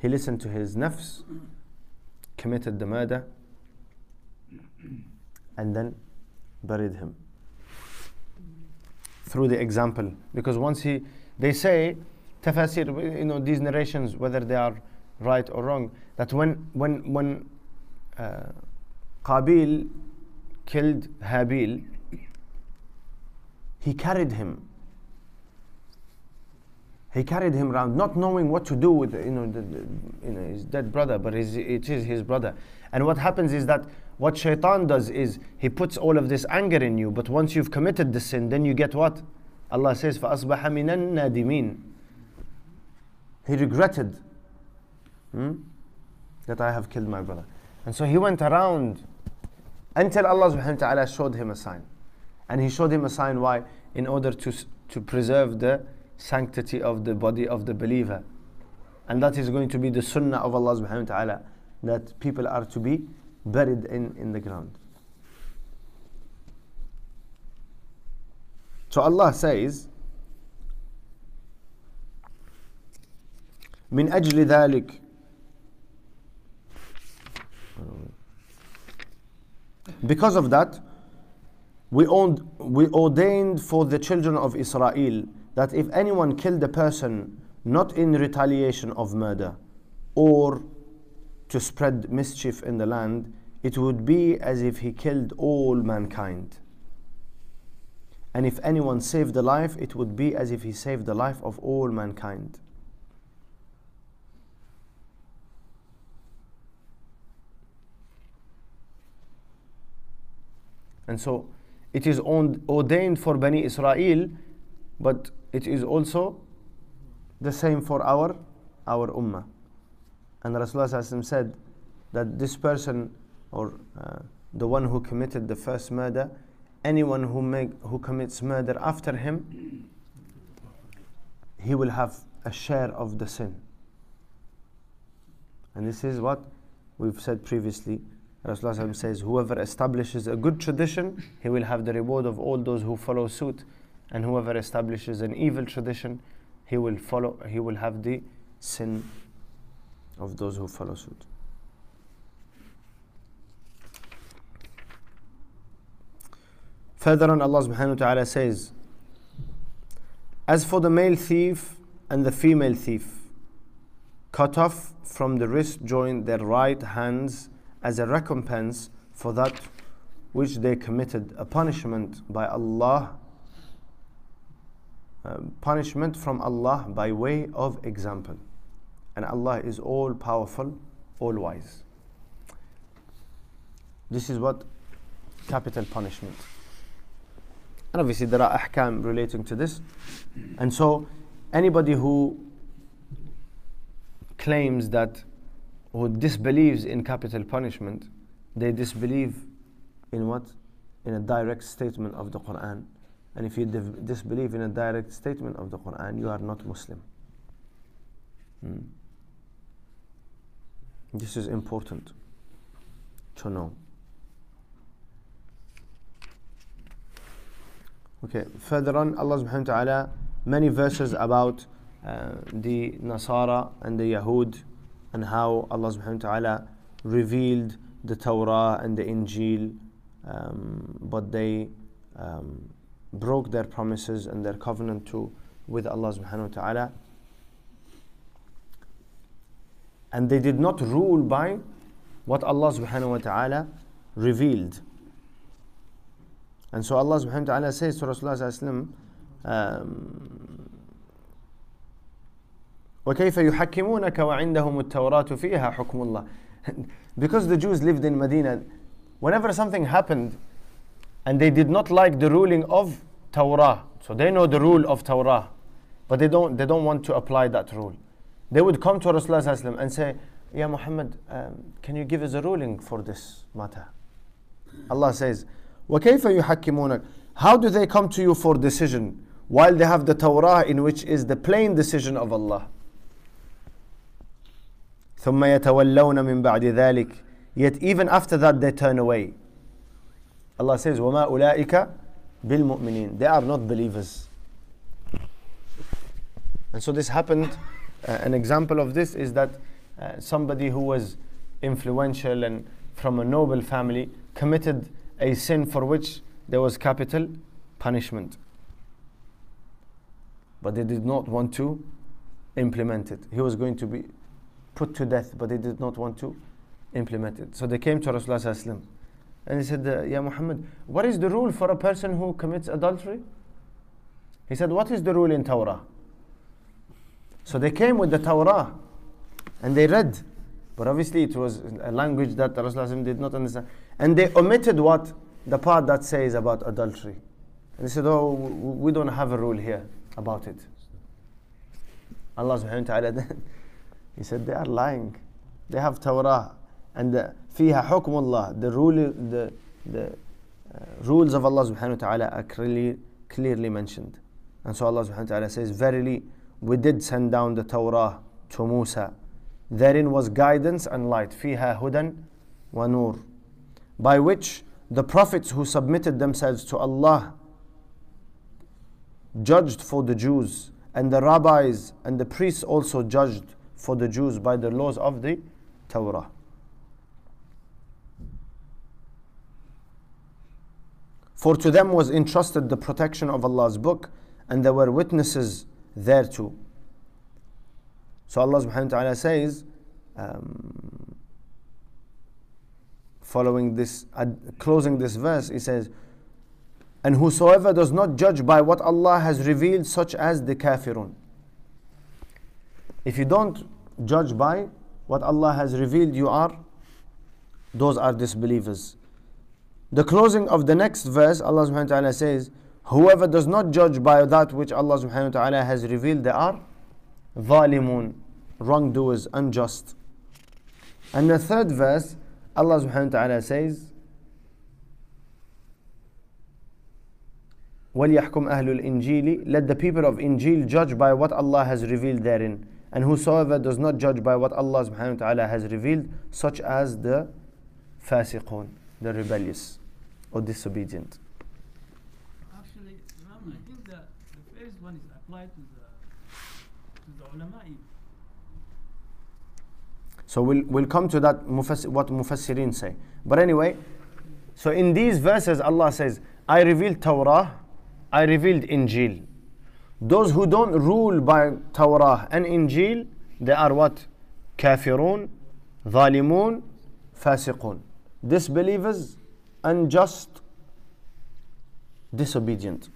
He listened to his nafs, committed the murder, and then buried him. Through the example. Because once he, they say, tafasir, you know, these narrations, whether they are right or wrong, that when, when, when uh, Qabil killed Habil, he carried him. He carried him around, not knowing what to do with you know, the, the, you know his dead brother, but his, it is his brother. And what happens is that what shaitan does is he puts all of this anger in you, but once you've committed the sin, then you get what? Allah says, فَأَصْبَحَ مِنَ النَّادِمِينَ He regretted hmm, that I have killed my brother. And so he went around until Allah subhanahu wa ta'ala showed him a sign. And he showed him a sign why? In order to, to preserve the sanctity of the body of the believer. And that is going to be the sunnah of Allah subhanahu wa ta'ala that people are to be buried in, in the ground. So Allah says, من أجل ذلك Because of that, we, owned, we ordained for the children of Israel that if anyone killed a person not in retaliation of murder or to spread mischief in the land, it would be as if he killed all mankind. And if anyone saved a life, it would be as if he saved the life of all mankind. And so it is ordained for Bani Israel, but it is also the same for our, our ummah. And Rasulullah said that this person or uh, the one who committed the first murder, anyone who, make, who commits murder after him, he will have a share of the sin. And this is what we've said previously Rasulullah says, Whoever establishes a good tradition, he will have the reward of all those who follow suit. And whoever establishes an evil tradition, he will follow he will have the sin of those who follow suit. Further on, Allah subhanahu wa ta'ala says, As for the male thief and the female thief, cut off from the wrist joint their right hands as a recompense for that which they committed, a punishment by Allah, uh, punishment from Allah by way of example. And Allah is all powerful, all wise. This is what capital punishment. And obviously, there are ahkam relating to this. And so, anybody who claims that who disbelieves in capital punishment, they disbelieve in what? In a direct statement of the Quran. And if you disbelieve in a direct statement of the Quran, you are not Muslim. Hmm. This is important to know. Okay, further on, Allah subhanahu wa ta'ala, many verses about uh, the Nasara and the Yahud and how Allah subhanahu wa ta'ala revealed the Torah and the Injil, um, but they um, broke their promises and their covenant to with Allah subhanahu wa ta'ala. And they did not rule by what Allah subhanahu wa ta'ala revealed. And so Allah subhanahu wa ta'ala says to Rasulullah um, وكيف يحكمونك وعندهم التوراة فيها حكم الله because the Jews lived in Medina whenever something happened and they did not like the ruling of Torah so they know the rule of Torah but they don't they don't want to apply that rule they would come to Rasulullah and say Ya Muhammad um, can you give us a ruling for this matter Allah says وكيف يحكمونك how do they come to you for decision while they have the Torah in which is the plain decision of Allah ثم يتولون من بعد ذلك yet even after that they turn away Allah says وما أولئك بالمؤمنين they are not believers and so this happened uh, an example of this is that uh, somebody who was influential and from a noble family committed a sin for which there was capital punishment but they did not want to implement it he was going to be put to death, but they did not want to implement it. So they came to Rasulullah and he said, uh, Ya Muhammad, what is the rule for a person who commits adultery? He said, What is the rule in Torah? So they came with the Torah and they read. But obviously, it was a language that Rasulullah did not understand. And they omitted what? The part that says about adultery. And they said, Oh, we don't have a rule here about it. Allah subhanahu wa ta'ala *laughs* He said, They are lying. They have Torah. And the fiha hukmullah, the rule, the, the uh, rules of Allah subhanahu wa ta'ala are clearly, clearly mentioned. And so Allah subhanahu wa ta'ala says, Verily, we did send down the Torah to Musa. Therein was guidance and light. فيها هدى ونور. By which the prophets who submitted themselves to Allah judged for the Jews, and the rabbis and the priests also judged for the Jews by the laws of the Torah. For to them was entrusted the protection of Allah's book, and there were witnesses thereto. So Allah subhanahu wa ta'ala says, um, following this, uh, closing this verse, He says, And whosoever does not judge by what Allah has revealed, such as the kafirun. If you don't judge by what Allah has revealed, you are, those are disbelievers. The closing of the next verse, Allah subhanahu wa ta'ala says, Whoever does not judge by that which Allah subhanahu wa ta'ala has revealed, they are zalimun, wrongdoers, unjust. And the third verse, Allah subhanahu wa ta'ala says, وَلْيَحْكُمْ أَهْلُ الْإِنْجِيلِ Let the people of Injil judge by what Allah has revealed therein. And whosoever does not judge by what Allah subhanahu wa ta'ala has revealed, such as the fasiqun, the rebellious or disobedient. So we'll, we'll come to that what Mufassirin say. But anyway, so in these verses, Allah says, I revealed Torah, I revealed Injil. Those who don't rule by Torah and Injil, they are what? Kafirun, Zalimun, Fasiqun. Disbelievers, unjust, disobedient.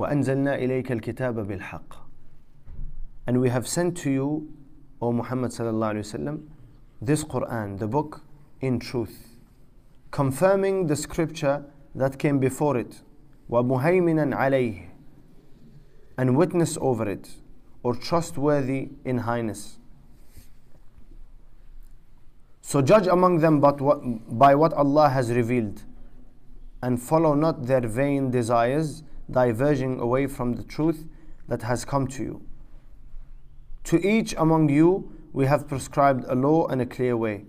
وأنزلنا إليك الكتاب بالحق And we have sent to you, O Muhammad sallallahu alaihi wasallam, this Quran, the book, in truth, confirming the scripture that came before it, وَمُهَيْمِنًا عَلَيْهِ and witness over it, or trustworthy in highness. So judge among them but what, by what Allah has revealed, and follow not their vain desires, diverging away from the truth that has come to you. To each among you we have prescribed a law and a clear way.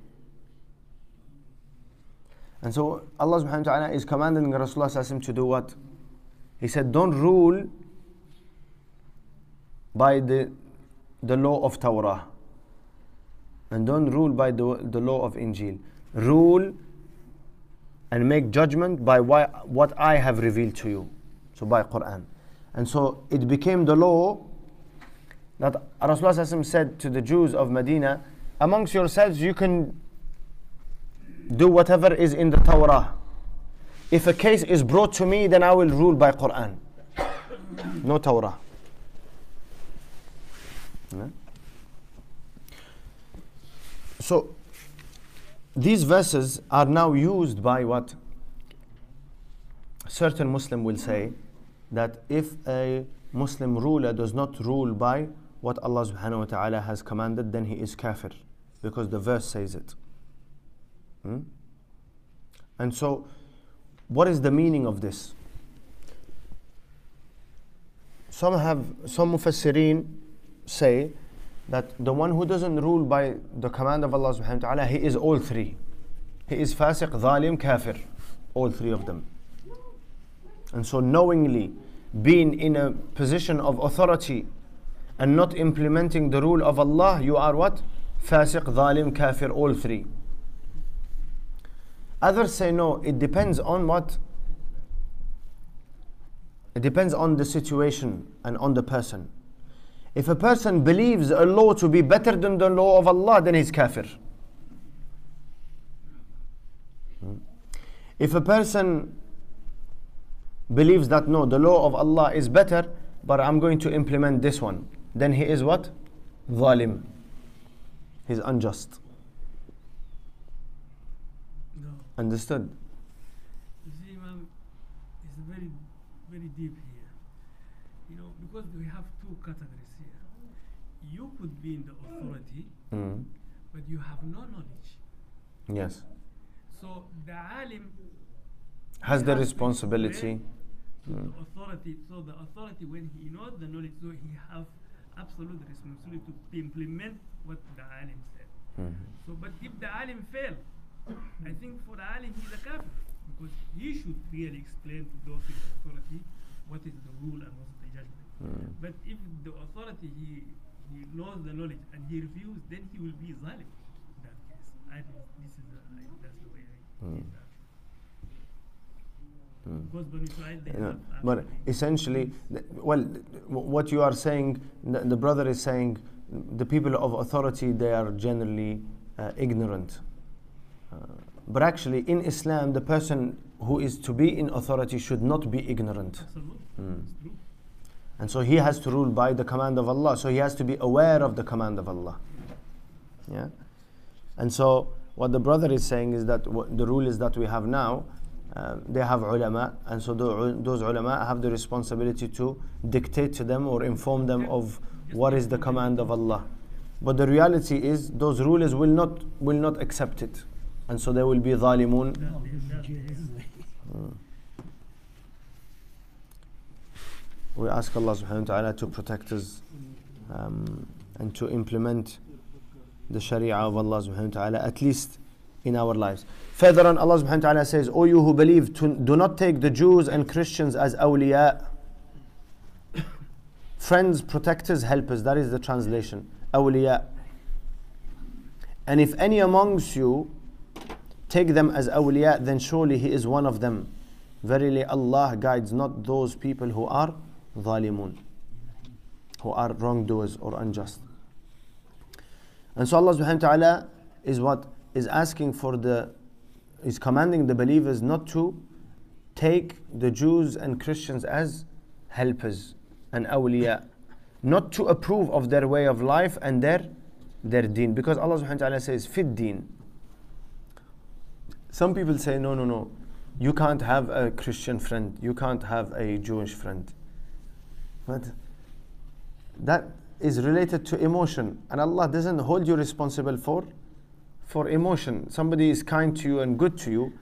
And so Allah subhanahu wa ta'ala is commanding Rasulullah to do what? He said, Don't rule by the, the law of Torah. And don't rule by the, the law of Injil. Rule and make judgment by why, what I have revealed to you. So by Quran. And so it became the law that Rasulullah said to the Jews of Medina, amongst yourselves you can do whatever is in the Torah. If a case is brought to me, then I will rule by Quran. No Torah. So these verses are now used by what? Certain Muslim will say that if a Muslim ruler does not rule by what Allah subhanahu wa ta'ala has commanded, then he is kafir. Because the verse says it. Hmm? And so, what is the meaning of this? Some have, some mufassirin say that the one who doesn't rule by the command of Allah subhanahu wa ta'ala, he is all three. He is fasiq, dhalim, kafir. All three of them. And so knowingly being in a position of authority and not implementing the rule of Allah, you are what? Fasiq, dhalim, kafir, all three. Others say no, it depends on what? It depends on the situation and on the person. If a person believes a law to be better than the law of Allah, then he's kafir. Hmm? If a person believes that no, the law of Allah is better, but I'm going to implement this one. Then he is what? Zalim. He's unjust. No. Understood? You see, Imam, it's very, very deep here. You know, because we have two categories here. You could be in the authority, Mm. but you have no knowledge. Yes. So the alim Has the responsibility. to Mm. the authority. So the authority, when he knows the knowledge, so he have absolute responsibility to implement what the alim said. Mhm. So, but if the alim fail, I think for the alim he's a kafir because he should really explain to those in authority what is the rule and what is the judgment. Mm. But if the authority he he knows the knowledge and he refuses, then he will be zalim. In that case, I think this is a, that's the way I Mm. see that. Mm. Because Banu Israel they You know, but essentially, th- well, what you are saying, the, the brother is saying, the people of authority they are generally uh, ignorant. Uh, but actually, in Islam, the person who is to be in authority should not be ignorant. Mm. And so he has to rule by the command of Allah. So he has to be aware of the command of Allah. Yeah? And so what the brother is saying is that the rule is that we have now, um, they have ulama, and so those ulama have the responsibility to dictate to them or inform them of what is the command of Allah. But the reality is those rulers will not will not accept it. And so they will be zalimun. That, We ask Allah subhanahu wa ta'ala to protect us um, and to implement the Sharia of Allah subhanahu wa ta'ala at least in our lives. Further on, Allah subhanahu wa ta'ala says, O you who believe, do not take the Jews and Christians as awliya. *coughs* Friends, protectors, helpers. That is the translation. Awliya. And if any amongst you take them as awliya, then surely he is one of them. Verily Allah guides not those people who are zalimun, who are wrongdoers or unjust. And so Allah subhanahu wa ta'ala is what is asking for the is commanding the believers not to take the Jews and Christians as helpers and awliya, not to approve of their way of life and their their deen. Because Allah subhanahu wa ta'ala says, fit deen. Some people say, no, no, no, you can't have a Christian friend, you can't have a Jewish friend. But that is related to emotion, and Allah doesn't hold you responsible for for emotion. Somebody is kind to you and good to you,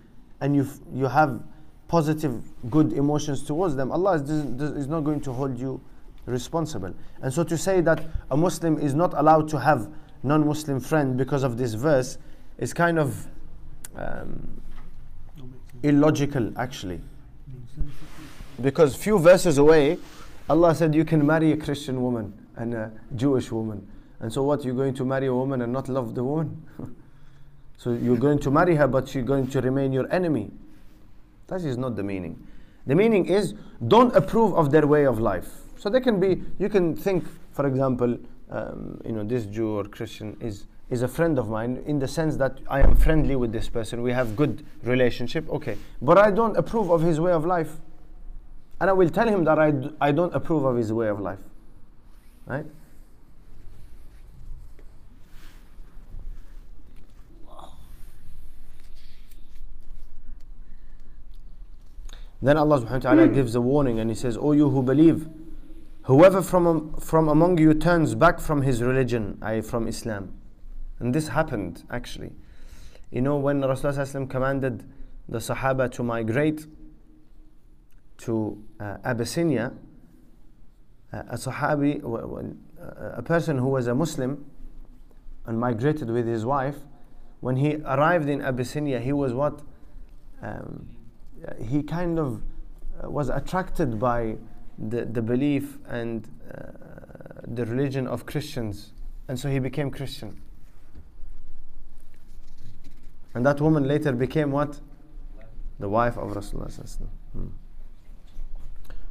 and you you have positive, good emotions towards them. Allah is, is not going to hold you responsible. And so to say that a Muslim is not allowed to have non-Muslim friend because of this verse is kind of um, illogical, actually. Because few verses away, Allah said you can marry a Christian woman and a Jewish woman. And so what, you're going to marry a woman and not love the woman? *laughs* so you're going to marry her, but she's going to remain your enemy. That is not the meaning. The meaning is don't approve of their way of life. So they can be, you can think, for example, um, you know, this Jew or Christian is, is a friend of mine in the sense that I am friendly with this person, we have good relationship, okay. But I don't approve of his way of life. And I will tell him that I, d- I don't approve of his way of life. Right? Then Allah subhanahu wa ta'ala gives a warning and He says, O you who believe, whoever from, from among you turns back from his religion, i.e., from Islam. And this happened actually. You know, when Rasulullah commanded the Sahaba to migrate to uh, Abyssinia, uh, a Sahabi, uh, a person who was a Muslim and migrated with his wife, when he arrived in Abyssinia, he was what? Um, he kind of uh, was attracted by the, the belief and uh, the religion of Christians, and so he became Christian. And that woman later became what? The wife of Rasulullah. Hmm.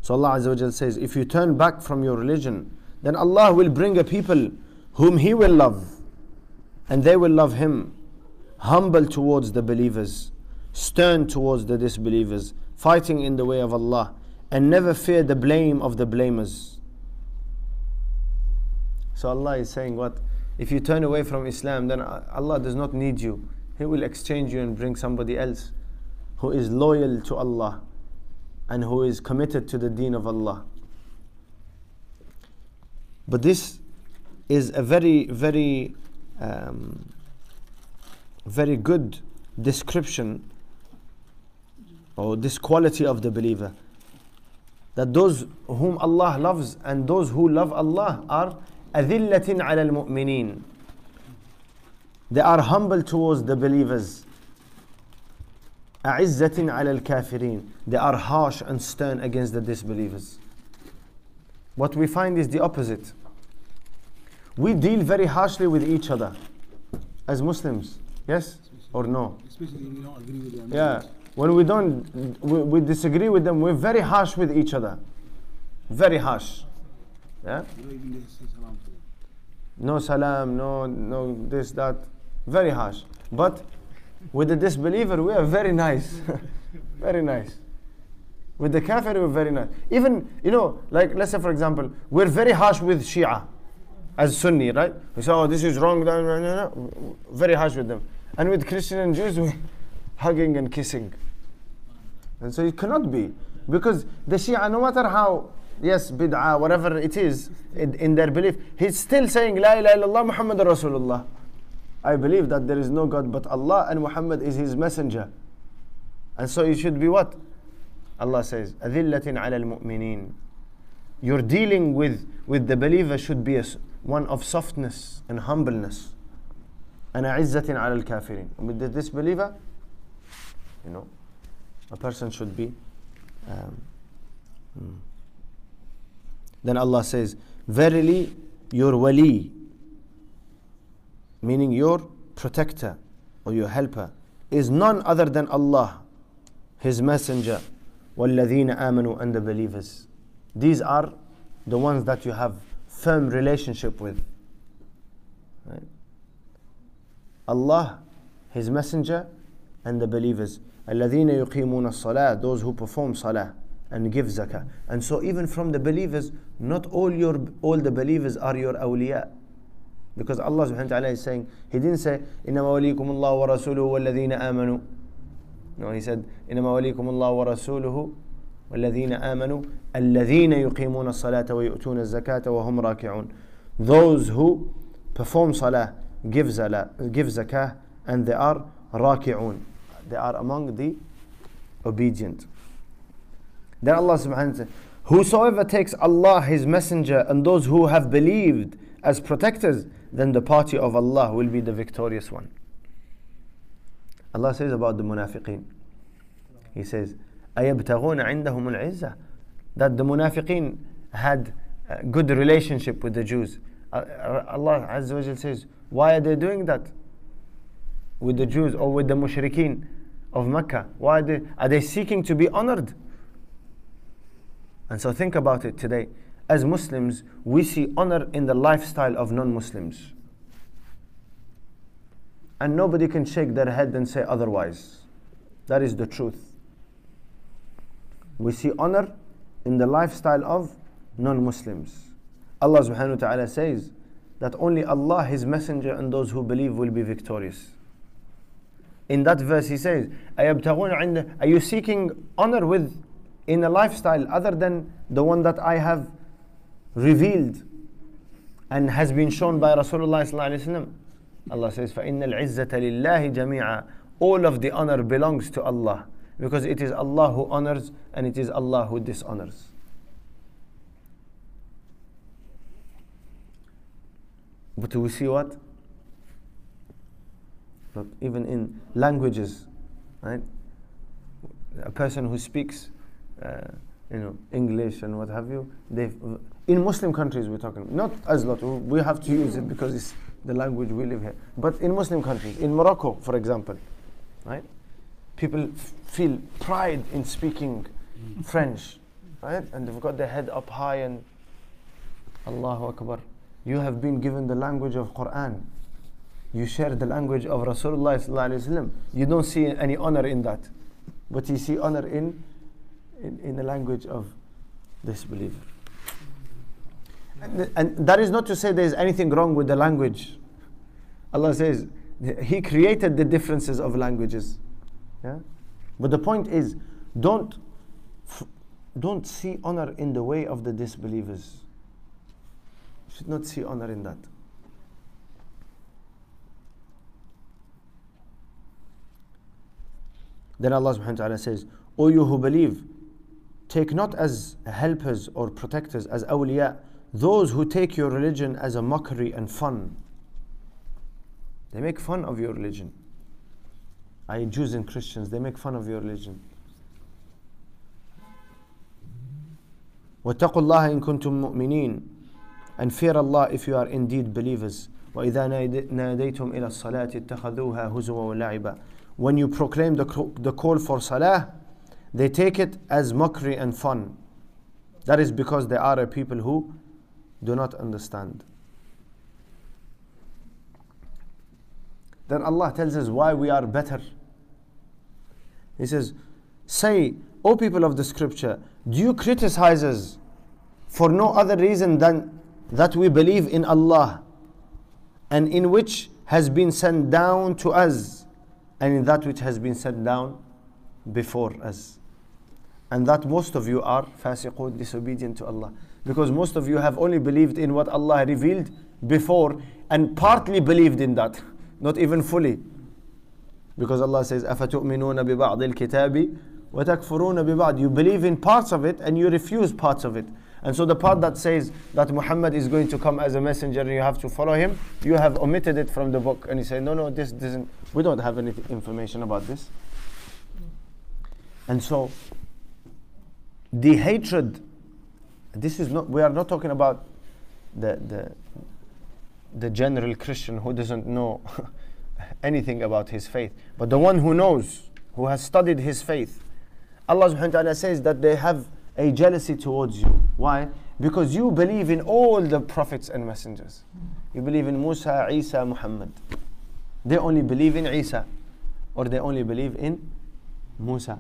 So Allah Azza says, if you turn back from your religion, then Allah will bring a people whom He will love, and they will love Him, humble towards the believers, stern towards the disbelievers, fighting in the way of Allah, and never fear the blame of the blamers. So Allah is saying what? If you turn away from Islam, then Allah does not need you. He will exchange you and bring somebody else who is loyal to Allah and who is committed to the deen of Allah. But this is a very, very, um, very good description or this quality of the believer. That those whom Allah loves and those who love Allah are أذلة على المؤمنين. They are humble towards the believers. أعزة على الكافرين. They are harsh and stern against the disbelievers. What we find is the opposite. We deal very harshly with each other as Muslims. Yes or no? Especially when you don't agree with them. Yeah. When we don't, we, we disagree with them, we're very harsh with each other. Very harsh. Yeah? You don't even say salam to them. No salam, no, no this, that. Very harsh. But with the disbeliever, we are very nice. *laughs* very nice. With the kafir, we're very nice. Even, you know, like let's say for example, we're very harsh with Shia as Sunni, right? We say, oh, this is wrong. Very harsh with them. And with Christian and Jews, we're hugging and kissing. And so it cannot be. Because the Shia, no matter how, yes, bid'ah, whatever it is, in, in, their belief, he's still saying, La ilaha illallah Muhammad Rasulullah. I believe that there is no God but Allah and Muhammad is his messenger. And so you should be what? Allah says, Adillatin ala al-mu'mineen. Your dealing with, with the believer should be a, one of softness and humbleness And عزة على الكافرين. With the disbeliever, you know, a person should be. Um, hmm. Then Allah says, Verily, your wali, meaning your protector or your helper, is none other than Allah, His Messenger, وَالَّذِينَ آمَنُوا and the believers. These are the ones that you have firm relationship with. Right? Allah, His Messenger, and the believers. الَّذِينَ يُقِيمُونَ الصَّلَاةِ Those who perform salah and give zakah. And so even from the believers, not all your all the believers are your awliya. Because Allah subhanahu wa ta'ala is saying, He didn't say, إِنَّمَا وَلِيكُمُ اللَّهُ وَرَسُولُهُ وَالَّذِينَ آمَنُوا No, He said, إِنَّمَا وَلِيكُمُ اللَّهُ وَرَسُولُهُ والذين آمنوا الذين يقيمون الصلاة ويؤتون الزكاة وهم راكعون Those who perform salah, give, zala, give zakah, and they are راكعون. They are among the obedient. Then Allah subhanahu wa ta'ala says, Whosoever takes Allah, His Messenger, and those who have believed as protectors, then the party of Allah will be the victorious one. Allah says about the munafiqeen. He says, أَيَبْتَغُونَ عِنْدَهُمُ الْعِزَّةِ That the munafiqeen had a good relationship with the Jews. Uh, Allah Azza wa Jal says, why are they doing that? With the Jews or with the mushrikeen of Mecca? Why are they, are they seeking to be honored? And so think about it today. As Muslims, we see honor in the lifestyle of non Muslims. And nobody can shake their head and say otherwise. That is the truth. We see honor in the lifestyle of non Muslims. Allah subhanahu wa ta'ala says that only Allah, His Messenger, and those who believe will be victorious. In that verse, He says, Are you seeking honor with in a lifestyle other than the one that I have revealed and has been shown by Rasulullah Allah says, فَإِنَّ الْعِزَّةَ لِلَّهِ جَمِيعًا All of the honor belongs to Allah because it is Allah who honors and it is Allah who dishonors. But we see what? Look, even in languages, right? A person who speaks, uh, you know, English and what have you, they in Muslim countries we're talking, not as lot. We have to use it because it's the language we live here. But in Muslim countries, in Morocco, for example, right? People feel pride in speaking French, right? And they've got their head up high and Allahu Akbar. You have been given the language of Quran. You share the language of Rasulullah. You don't see any honor in that, but you see honor in in, in the language of this. And, and that is not to say there is anything wrong with the language. Allah says He created the differences of languages. Yeah? But the point is, don't don't see honor in the way of the disbelievers You should not see honor in that. Then Allah subhanahu wa ta'ala says, O you who believe, take not as helpers or protectors, as awliya, those who take your religion as a mockery and fun. They make fun of your religion. I Jews and Christians, they make fun of your religion. واتقوا الله إن كنتم مؤمنين and fear Allah if you are indeed believers وإذا ناديتم إلى الصلاة اتخذوها هزوا ولعبا when you proclaim the, the call for salah they take it as mockery and fun that is because they are a people who do not understand then Allah tells us why we are better he says say O people of the scripture, do you criticize us for no other reason than that we believe in Allah and in which has been sent down to us and in that which has been sent down before us? And that most of you are fasiqun, disobedient to Allah. Because most of you have only believed in what Allah revealed before and partly believed in that, *laughs* not even fully. Because Allah says, أَفَتُؤْمِنُونَ بِبَعْضِ الْكِتَابِ وَتَكْفُرُونَ بِبَعْضِ You believe in parts of it and you refuse parts of it. And so the part that says that Muhammad is going to come as a messenger and you have to follow him, you have omitted it from the book. And you say, no, no, this doesn't, we don't have any information about this. And so the hatred, this is not, we are not talking about the, the, the general Christian who doesn't know *laughs* anything about his faith, but the one who knows, who has studied his faith Allah subhanahu wa ta'ala says that they have a jealousy towards you. Why? Because you believe in all the prophets and messengers. You believe in Musa, Isa, Muhammad. They only believe in Isa or they only believe in Musa.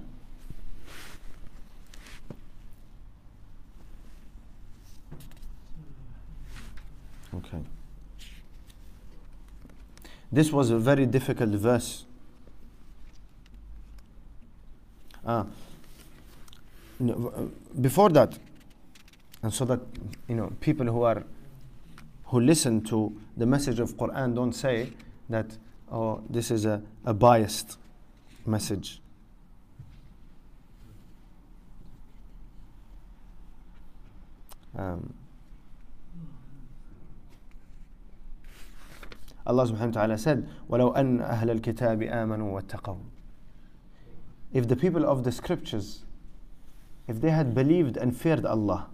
Okay. This was a very difficult verse. Ah, before that, and so that you know people who are who listen to the message of Quran don't say that oh this is a, a biased message. Um, Allah subhanahu wa ta'ala said, وَلَوْ أَنَّ أَهْلَ الْكِتَابِ آمَنُوا وَاتَّقَوْا If the people of the scriptures if they had believed and feared Allah,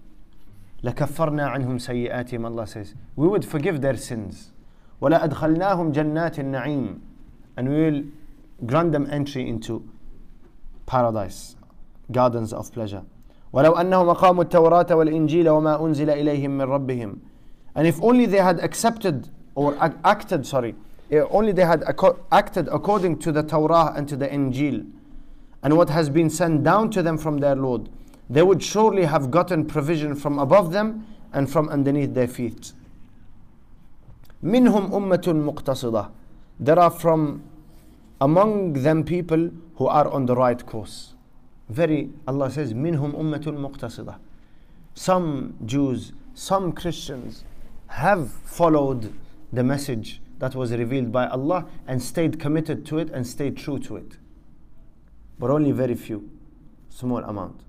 لكفرنا عنهم سيئاتهم Allah says we would forgive their sins ولا أدخلناهم جنات النعيم and we will grant them entry into paradise gardens of pleasure ولو أنهم أقاموا التوراة والإنجيل وما أنزل إليهم من ربهم and if only they had accepted or acted sorry only they had acted according to the Torah and to the Injil and what has been sent down to them from their Lord they would surely have gotten provision from above them and from underneath their feet. Minhum ummatun muqtasida. There are from among them people who are on the right course. Very, Allah says, minhum ummatun muqtasida. Some Jews, some Christians have followed the message that was revealed by Allah and stayed committed to it and stayed true to it. But only very few, small amount.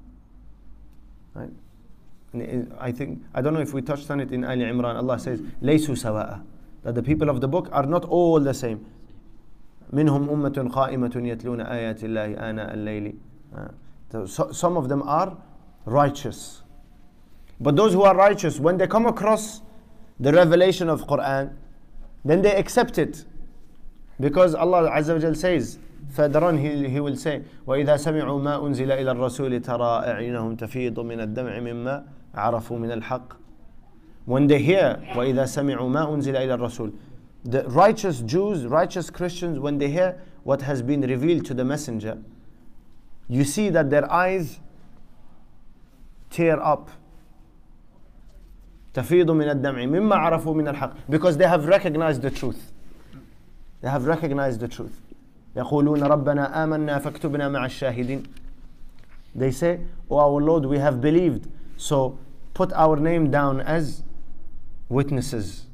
Right? I think I don't know if we touched on it in Ali Imran. Allah says, "Laysu sawa'a," that the people of the book are not all the same. منهم أمة قائمة يتلون آيات الله آناء الليل. So, some of them are righteous. But those who are righteous, when they come across the revelation of Quran, then they accept it. Because Allah Azza wa says, further on he, he will say وإذا سمعوا ما أنزل إلى الرسول ترى أعينهم تفيض من الدمع مما عرفوا من الحق when they hear وإذا سمعوا ما أنزل إلى الرسول the righteous Jews righteous Christians when they hear what has been revealed to the messenger you see that their eyes tear up تفيض من الدمع مما عرفوا من الحق because they have recognized the truth they have recognized the truth يقولون ربنا آمنا فاكتبنا مع الشاهدين they say oh our Lord we have believed so put our name down as witnesses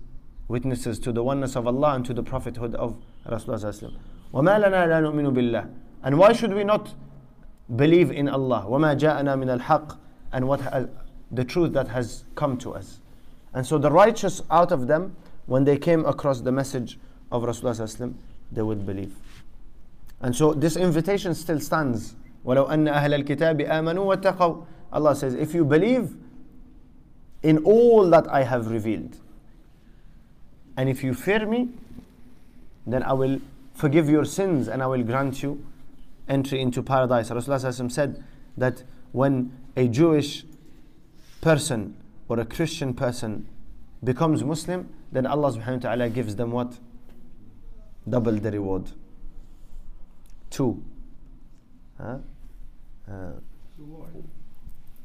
witnesses to the oneness of Allah and to the prophethood of Rasulullah وما لنا لا نؤمن بالله and why should we not believe in Allah وما جاءنا من الحق and what has, the truth that has come to us and so the righteous out of them when they came across the message of Rasulullah they would believe and so this invitation still stands ولو أن أهل الكتاب آمنوا واتقوا Allah says if you believe in all that I have revealed and if you fear me then I will forgive your sins and I will grant you entry into paradise. Rasulullah said that when a Jewish person or a Christian person becomes Muslim, then Allah subhanahu wa ta'ala gives them what? Double the reward. Two. Huh? Uh,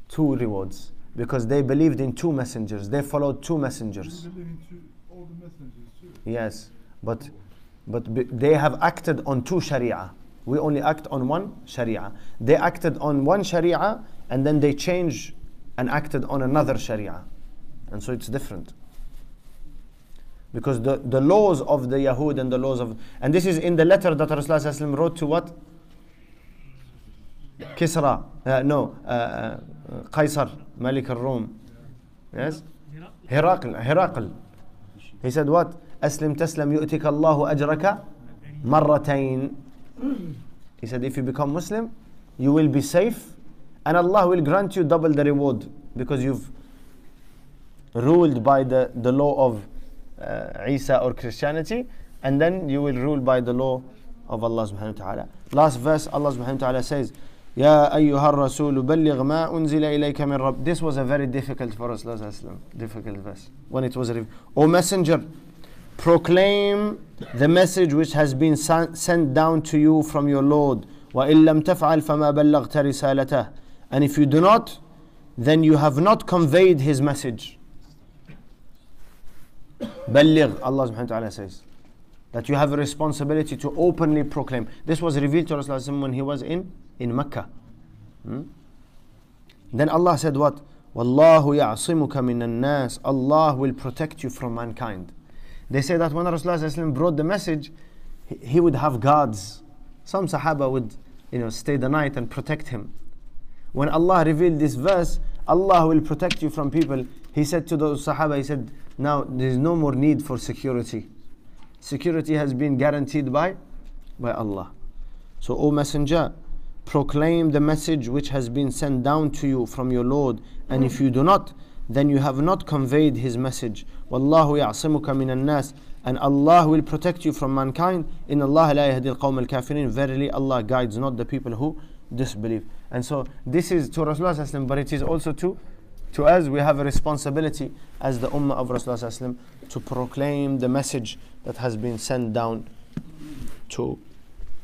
two rewards. Because they believed in two messengers. They followed two messengers. Yes. But but b- they have acted on two sharia. We only act on one sharia. They acted on one sharia and then they changed and acted on another sharia. And so it's different. Because the, the laws of the Yahud and the laws of. And this is in the letter that Rasulullah wrote to what? Uh, uh, uh, Qaisar, Malik al Rum. Yes? Herakl. Herakl. He said what? أسلم تسلم يؤتك الله أجرك مرتين. He said if you become Muslim, you will be safe and Allah will grant you double the reward because you've ruled by the, the law of uh, Isa or Christianity and then you will rule by the law of Allah subhanahu wa ta'ala. Last verse Allah subhanahu wa ta'ala says يا أيها الرسول بلغ ما أنزل إليك من رب This was a very difficult for us difficult verse when it was revealed O messenger proclaim the message which has been sent down to you from your Lord وإن لم تفعل فما بلغت رسالته and if you do not then you have not conveyed his message بلغ Allah subhanahu wa ta'ala says that you have a responsibility to openly proclaim this was revealed to Rasulullah when he was in in Mecca. Hmm? Then Allah said what? Wallahu ya'asimuka minan nas. Allah will protect you from mankind. They say that when Rasulullah brought the message, he would have guards. Some Sahaba would, you know, stay the night and protect him. When Allah revealed this verse, Allah will protect you from people. He said to those Sahaba, he said, now there is no more need for security. Security has been guaranteed by, by Allah. So, O Messenger, proclaim the message which has been sent down to you from your Lord, and if you do not, then you have not conveyed his message. Wallahu ya'simuka minan nas. And Allah will protect you from mankind. In Allah la yahdi al kafirin. Verily Allah guides not the people who disbelieve. And so this is to Rasulullah but it is also to to us we have a responsibility as the ummah of Rasulullah to proclaim the message that has been sent down to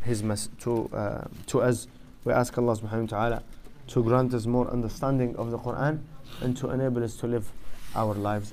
his mes- to uh, to us. We ask Allah subhanahu wa ta'ala to grant us more understanding of the Quran and to enable us to live our lives